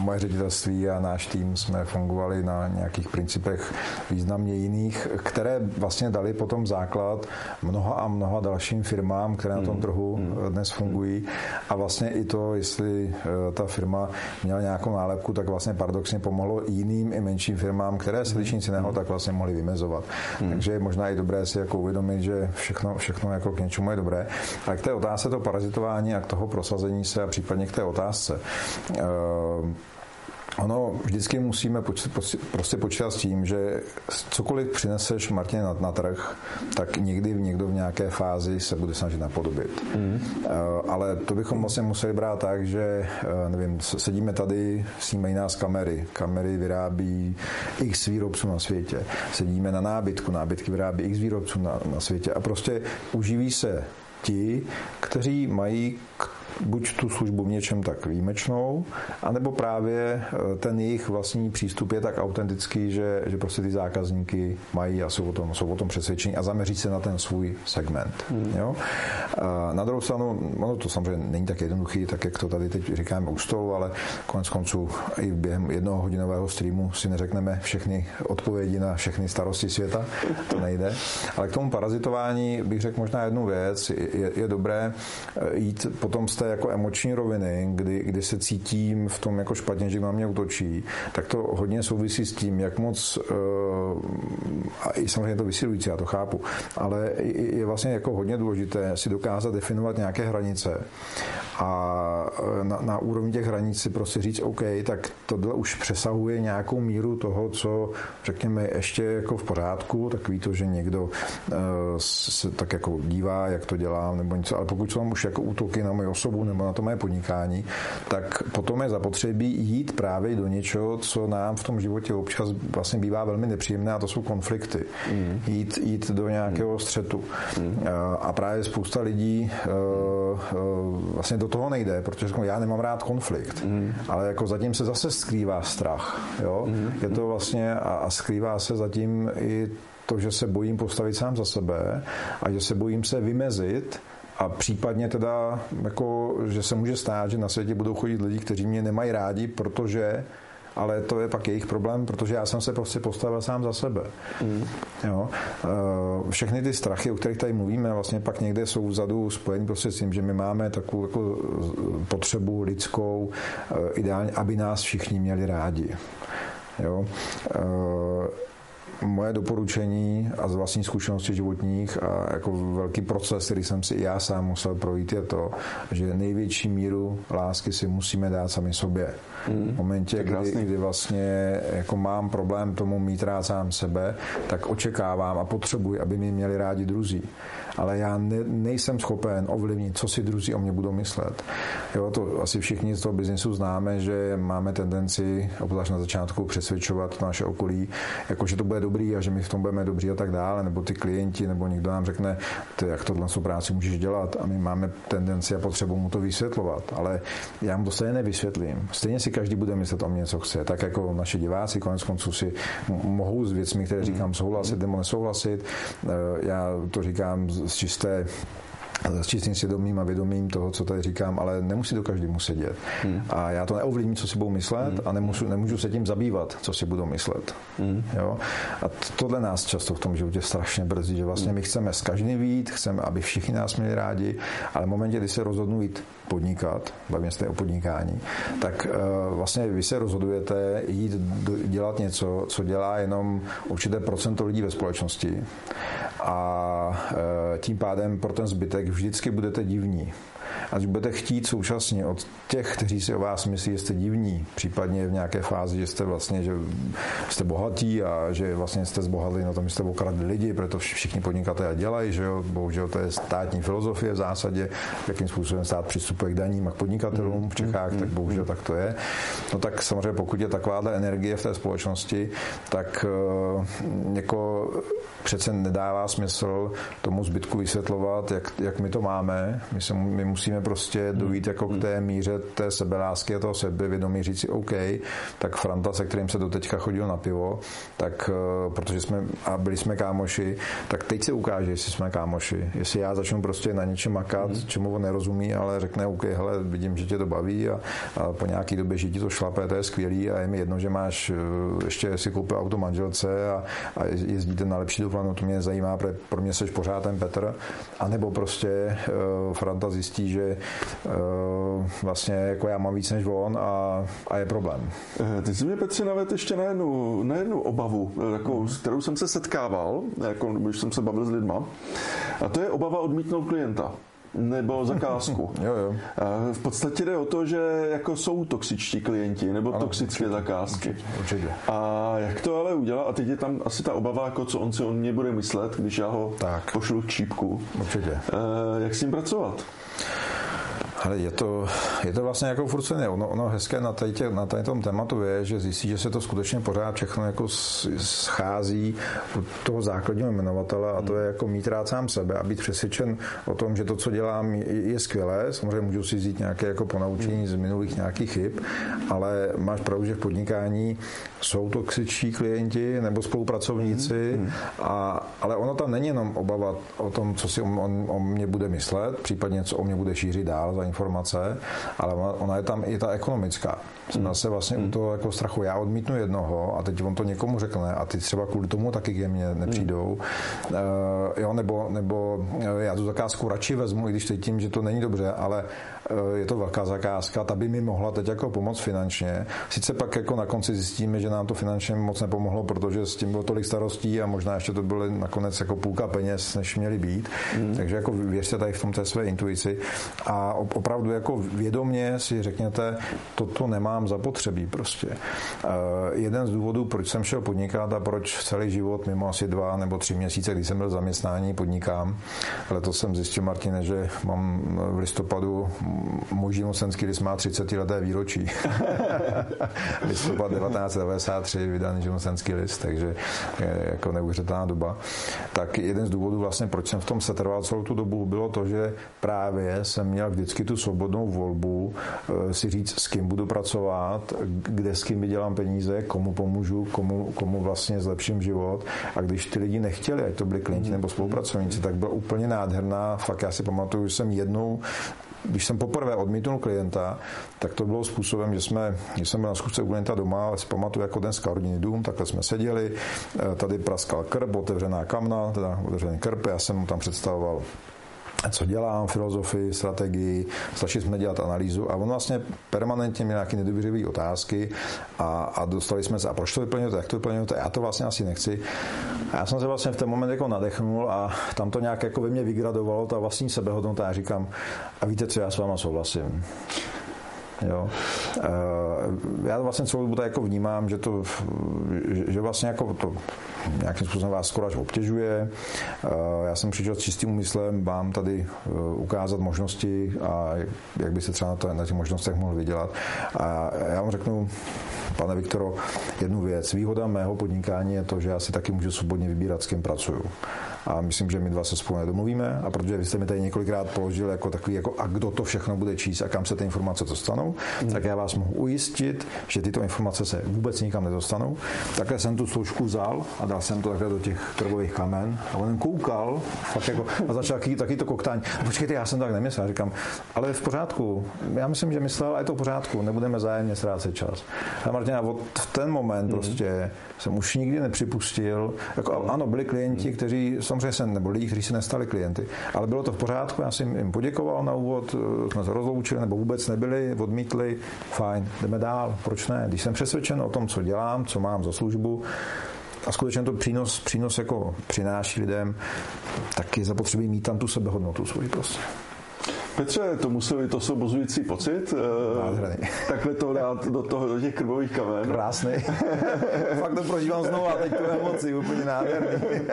moje ředitelství a náš tým jsme fungovali na nějakých principech významně jiných, které vlastně dali potom základ mnoha a mnoha dalším firmám, které na tom hmm. trhu hmm. dnes fungují. A vlastně i to, jestli eh, ta firma měla nějakou nálepku, tak vlastně paradoxně pomohlo jiným i menším firmám, které se liší nic jiného, tak vlastně mohli vymezovat. Takže je možná i dobré si jako uvědomit, že všechno, všechno jako k něčemu je dobré. A k té otázce to parazitování a k toho prosazení se a případně k té otázce. Uh, Ono vždycky musíme počít, prostě počítat s tím, že cokoliv přineseš Martin na, na trh, tak někdy někdo v nějaké fázi se bude snažit napodobit. Mm. Ale to bychom vlastně museli brát tak, že eh, nevím, sedíme tady, snímají nás kamery. Kamery vyrábí x výrobců na světě. Sedíme na nábytku, nábytky vyrábí x výrobců na, na světě a prostě uživí se ti, kteří mají k buď tu službu v něčem tak výjimečnou, anebo právě eh, ten jejich vlastní přístup je tak autentický, že, že prostě ty zákazníky mají a jsou o tom, jsou o tom přesvědčení a zaměří se na ten svůj segment. Hmm. Jo? A na druhou stranu, ono to samozřejmě není tak jednoduchý, tak jak to tady teď říkáme u stolu, ale konec konců i během jednoho hodinového streamu si neřekneme všechny odpovědi na všechny starosti světa, to nejde. Ale k tomu parazitování bych řekl možná jednu věc, je, je dobré eh, jít potom z té té jako emoční roviny, kdy, kdy se cítím v tom jako špatně, že na mě utočí, tak to hodně souvisí s tím, jak moc, eh, a i samozřejmě to vysilující, já to chápu, ale je vlastně jako hodně důležité si dokázat definovat nějaké hranice a eh, na, na úrovni těch hranic si prostě říct, OK, tak tohle už přesahuje nějakou míru toho, co řekněme ještě jako v pořádku, takový to, že někdo uh, se tak jako dívá, jak to dělám, nebo něco, ale pokud jsou už jako útoky na moji osobu nebo na to moje podnikání, tak potom je zapotřebí jít právě do něčeho, co nám v tom životě občas vlastně bývá velmi nepříjemné a to jsou konflikty. Mm. Jít, jít do nějakého střetu. Mm. A právě spousta lidí uh, uh, vlastně do toho nejde, protože já nemám rád konflikt, mm. ale jako zatím se zase skrývá strach. Jo? Mm. Je to vlastně a, a skrývá se zatím i to, že se bojím postavit sám za sebe a že se bojím se vymezit a případně teda, jako, že se může stát, že na světě budou chodit lidi, kteří mě nemají rádi, protože ale to je pak jejich problém, protože já jsem se prostě postavil sám za sebe. Mm. Jo? Eh, všechny ty strachy, o kterých tady mluvíme, vlastně pak někde jsou vzadu spojení prostě s tím, že my máme takovou jako potřebu lidskou, eh, ideálně, aby nás všichni měli rádi. Jo? Moje doporučení a z vlastní zkušenosti životních a jako velký proces, který jsem si i já sám musel projít, je to, že největší míru lásky si musíme dát sami sobě. Mm, v momentě, kdy, kdy vlastně jako mám problém tomu mít rád sám sebe, tak očekávám a potřebuji, aby mě měli rádi druzí. Ale já ne, nejsem schopen ovlivnit, co si druzí o mě budou myslet. Jo, to asi všichni z toho biznisu známe, že máme tendenci, obzvlášť na začátku, přesvědčovat naše okolí, jako že to bude dobrý a že my v tom budeme dobří a tak dále, nebo ty klienti, nebo někdo nám řekne, ty, jak tohle práci můžeš dělat a my máme tendenci a potřebu mu to vysvětlovat, ale já mu to stejně nevysvětlím. Stejně si každý bude myslet o mě, co chce. Tak jako naše diváci konec konců si mohou s věcmi, které říkám, souhlasit nebo nesouhlasit. Eh, já to říkám z it's just uh, s čistým svědomím a vědomím toho, co tady říkám, ale nemusí to každý muset dělat. Hmm. A já to neovlivním, co si budou myslet hmm. a nemůžu, nemůžu se tím zabývat, co si budou myslet. Hmm. Jo? A tohle nás často v tom životě strašně brzdí, že vlastně my chceme s každým vít, chceme, aby všichni nás měli rádi, ale v momentě, kdy se rozhodnu jít podnikat, bavíme se o podnikání, tak uh, vlastně vy se rozhodujete jít dělat něco, co dělá jenom určité procento lidí ve společnosti a uh, tím pádem pro ten zbytek vždycky budete divní a když budete chtít současně od těch, kteří si o vás myslí, že jste divní, případně v nějaké fázi, že jste vlastně, že jste bohatí a že vlastně jste zbohatli na tom, že jste okradli lidi, proto všichni podnikatelé dělají, že jo, bohužel to je státní filozofie v zásadě, jakým způsobem stát přistupuje k daním a k podnikatelům v Čechách, tak bohužel tak to je. No tak samozřejmě pokud je takováhle energie v té společnosti, tak uh, jako přece nedává smysl tomu zbytku vysvětlovat, jak, jak my to máme. My, se, my musíme prostě dojít jako k té míře té sebelásky a toho sebevědomí říct si OK, tak Franta, se kterým se doteďka chodil na pivo, tak eh, protože jsme a byli jsme kámoši, tak teď se ukáže, jestli jsme kámoši. Jestli já začnu prostě na něčem makat, mm. čemu on nerozumí, ale řekne OK, hele, vidím, že tě to baví a, a po nějaký době, že ti to šlape, to je skvělý a je mi jedno, že máš eh, ještě si koupil auto manželce a, a jezdíte na lepší dovolenou, to mě zajímá, pro mě jsi pořád ten Petr, anebo prostě uh, Franta zjistí, že uh, vlastně jako já mám víc než on a, a je problém.
Eh, ty jsi mě, Petře, navedl ještě na jednu, na jednu obavu, jako, s kterou jsem se setkával, jako, když jsem se bavil s lidma, a to je obava odmítnout klienta nebo zakázku. <laughs>
jo, jo.
V podstatě jde o to, že jako jsou toxičtí klienti nebo ano, toxické určitě, zakázky.
Určitě.
A jak to ale udělat? A teď je tam asi ta obava, jako co on si o mě bude myslet, když já ho tak. pošlu k čípku.
Určitě.
E, jak s tím pracovat?
Ale je to, je to vlastně jako furt se ono, ono hezké na, tady, na tady tom tématu je, že zjistí, že se to skutečně pořád všechno jako schází u toho základního jmenovatele a to je jako mít rád sám sebe a být přesvědčen o tom, že to, co dělám, je, je skvělé. Samozřejmě můžu si vzít nějaké jako ponaučení z minulých nějakých chyb, ale máš pravdu, že v podnikání jsou toxičtí klienti nebo spolupracovníci, mm. a, ale ono tam není jenom obava o tom, co si on, on o mě bude myslet, případně co o mě bude šířit dál za informace, ale ona, je tam i ta ekonomická. Jsme hmm. zase vlastně hmm. u toho jako strachu. Já odmítnu jednoho a teď on to někomu řekne a ty třeba kvůli tomu taky ke mně nepřijdou. Hmm. Uh, jo, nebo, nebo eh, já tu zakázku radši vezmu, i když teď tím, že to není dobře, ale je to velká zakázka, ta by mi mohla teď jako pomoct finančně. Sice pak jako na konci zjistíme, že nám to finančně moc nepomohlo, protože s tím bylo tolik starostí a možná ještě to bylo nakonec jako půlka peněz, než měly být. Hmm. Takže jako věřte tady v tom té své intuici a opravdu jako vědomě si řekněte, toto nemám zapotřebí prostě. Uh, jeden z důvodů, proč jsem šel podnikat a proč celý život, mimo asi dva nebo tři měsíce, kdy jsem byl zaměstnání, podnikám. Letos jsem zjistil, Martine, že mám v listopadu můj živnostenský list má 30 leté výročí. <laughs> Listopad 1993 vydaný živnostenský list, takže je jako neuvěřitelná doba. Tak jeden z důvodů vlastně, proč jsem v tom setrval celou tu dobu, bylo to, že právě jsem měl vždycky tu svobodnou volbu eh, si říct, s kým budu pracovat, kde s kým vydělám peníze, komu pomůžu, komu, komu vlastně zlepším život. A když ty lidi nechtěli, ať to byli klienti nebo spolupracovníci, tak byla úplně nádherná. Fakt já si pamatuju, že jsem jednou když jsem poprvé odmítnul klienta, tak to bylo způsobem, že, jsme, že jsem byl na zkusce u klienta doma, ale si pamatuju jako ten rodinný dům, takhle jsme seděli, eh, tady praskal krb, otevřená kamna, teda otevřený krb, já jsem mu tam představoval co dělám, filozofii, strategii, začali jsme dělat analýzu a on vlastně permanentně měl nějaké nedůvěřivé otázky a, a, dostali jsme se, a proč to vyplňujete, jak to vyplňujete, já to vlastně asi nechci. A já jsem se vlastně v ten moment jako nadechnul a tam to nějak jako ve mně vygradovalo, ta vlastní sebehodnota a říkám, a víte co, já s váma souhlasím. Jo. Já vlastně celou dobu tak jako vnímám, že to, že vlastně jako to nějakým způsobem vás skoro až obtěžuje. Já jsem přišel s čistým úmyslem vám tady ukázat možnosti a jak by se třeba na, to, na těch možnostech mohl vydělat. A já vám řeknu, pane Viktoro, jednu věc. Výhoda mého podnikání je to, že já si taky můžu svobodně vybírat, s kým pracuju a myslím, že my dva se spolu nedomluvíme a protože vy jste mi tady několikrát položil jako takový, jako a kdo to všechno bude číst a kam se ty informace dostanou, mm. tak já vás mohu ujistit, že tyto informace se vůbec nikam nedostanou. Takhle jsem tu složku vzal a dal jsem to takhle do těch krbových kamen a on koukal fakt jako, a začal taky, taky to koktání. Počkejte, já jsem tak nemyslel. Říkám, ale v pořádku. Já myslím, že myslel, a je to v pořádku, nebudeme zájemně ztrácet čas. A Martina, od v ten moment mm. prostě jsem už nikdy nepřipustil, jako, ano, byli klienti, kteří samozřejmě se, nebo lidi, kteří se nestali klienty, ale bylo to v pořádku, já jsem jim poděkoval na úvod, eh, jsme se rozloučili, nebo vůbec nebyli, odmítli, fajn, jdeme dál, proč ne? Když jsem přesvědčen o tom, co dělám, co mám za službu, a skutečně to přínos, přínos jako přináší lidem, tak je zapotřebí mít tam tu sebehodnotu svoji prostě.
Petře, to musel být osobozující pocit.
Eh, Nádherný.
Takhle to dát do, toho, do těch krvových kamen.
Krásný. <laughs> Fakt to prožívám znovu a teď tu emoci, úplně nádherný.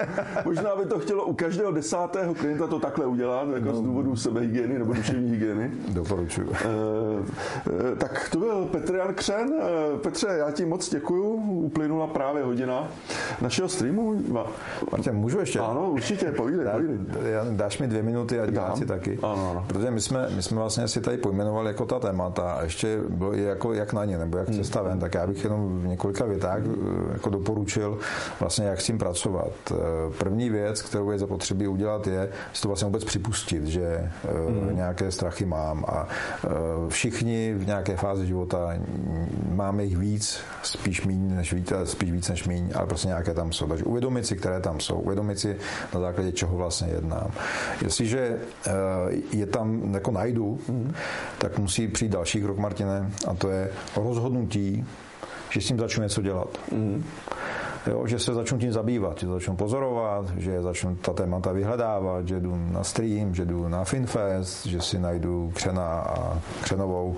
<laughs>
Možná by to chtělo u každého desátého klienta to takhle udělat, jako no. z důvodu sebehygieny nebo duševní hygieny.
Doporučuju. E,
e, tak to byl Petr Jan Křen. E, Petře, já ti moc děkuju. Uplynula právě hodina našeho streamu.
Martin, můžu ještě?
Ano, určitě, povídej, Dá, povídej.
Dáš mi dvě minuty a diváci taky.
Ano, ano.
Protože my jsme, my jsme vlastně si tady pojmenovali jako ta témata a ještě bylo i jako jak na ně, nebo jak cesta ven, tak já bych jenom v několika větách eh, jako doporučil vlastně, jak s tím pracovat. Eh, první věc, kterou je zapotřebí udělat, je si to vlastně vůbec připustit, že mm. nějaké strachy mám a všichni v nějaké fázi života máme jich víc, spíš míň než víc, spíš víc než míň, ale prostě nějaké tam jsou. Takže uvědomit si, které tam jsou, uvědomit si na základě čeho vlastně jednám. Jestliže je tam jako najdu, mm. tak musí přijít další krok, Martine, a to je rozhodnutí, že s tím začnu něco dělat. Mm jo, že se začnu tím zabývat, že začnu pozorovat, že začnu ta témata vyhledávat, že jdu na stream, že jdu na Finfest, že si najdu Křena a Křenovou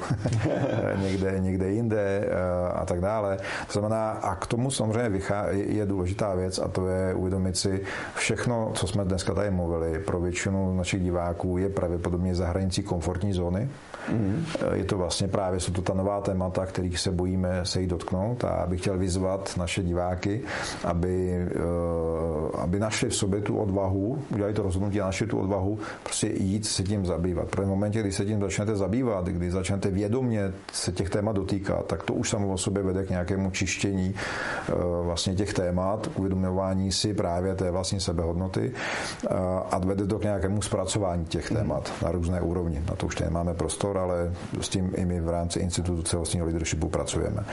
<laughs> někde, někde jinde eh, a tak dále. To znamená, a k tomu samozřejmě je důležitá věc a to je uvědomit si všechno, co jsme dneska tady mluvili, pro většinu našich diváků je pravděpodobně za hranicí komfortní zóny. Mm. Je to vlastně právě, jsou to ta nová témata, kterých se bojíme se jí dotknout a bych chtěl vyzvat naše diváky, aby, eh, aby našli v sobě tu odvahu, udělali to rozhodnutí a našli tu odvahu prostě jít se tím zabývat. Protože v momentě, kdy se tím začnete zabývat, kdy začnete vědomě se těch témat dotýkat, tak to už samo o sobě vede k nějakému čištění eh, vlastně těch témat, k uvědomování si právě té vlastní sebehodnoty eh, a vede to k nějakému zpracování těch témat na různé úrovni. Na to už nemáme prostor, ale s tím i my v rámci Institutu celostního leadershipu pracujeme.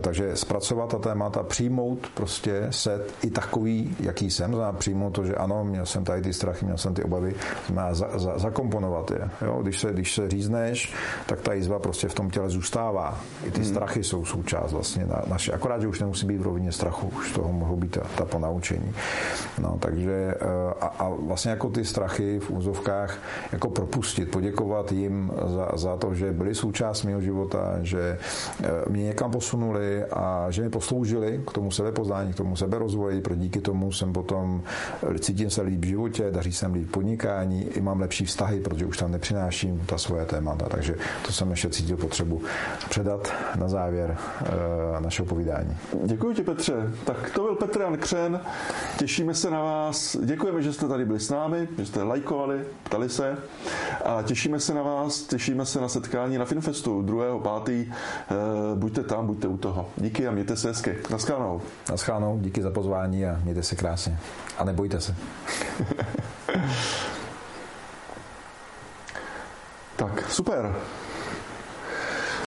Takže zpracovat ta témata, přijmout prostě set i takový, jaký jsem, znamená přijmout to, že ano, měl jsem tady ty strachy, měl jsem ty obavy, znamená za, za, zakomponovat je. Jo? Když, se, když se řízneš, tak ta jizva prostě v tom těle zůstává. I ty hmm. strachy jsou součást vlastně na, naše. Akorát, že už nemusí být v rovině strachu, už toho mohou být ta, ta ponaučení. No, takže eh, a, a vlastně jako ty strachy v úzovkách jako propustit, poděkovat jim za, za to, že byli součást mého života, že eh, mě někam posunuli a že mi posloužili k tomu sebepoznání sebepoznání, k tomu seberozvoji, pro díky tomu jsem potom eh, cítím se líp v životě, daří se líp podnikání, i mám lepší vztahy, protože už tam nepřináším ta svoje témata. Takže to jsem ještě cítil potřebu předat na závěr e, našeho povídání.
Děkuji ti, Petře. Tak to byl Petr Jan Křen. Těšíme se na vás. Děkujeme, že jste tady byli s námi, že jste lajkovali, ptali se a těšíme se na vás, těšíme se na setkání na Finfestu 2.5. E, buďte tam, buďte u toho. Díky a mějte se hezky. Naschledanou.
Naschánou, díky za pozvání a mějte se krásně. A nebojte se. <laughs>
tak, super.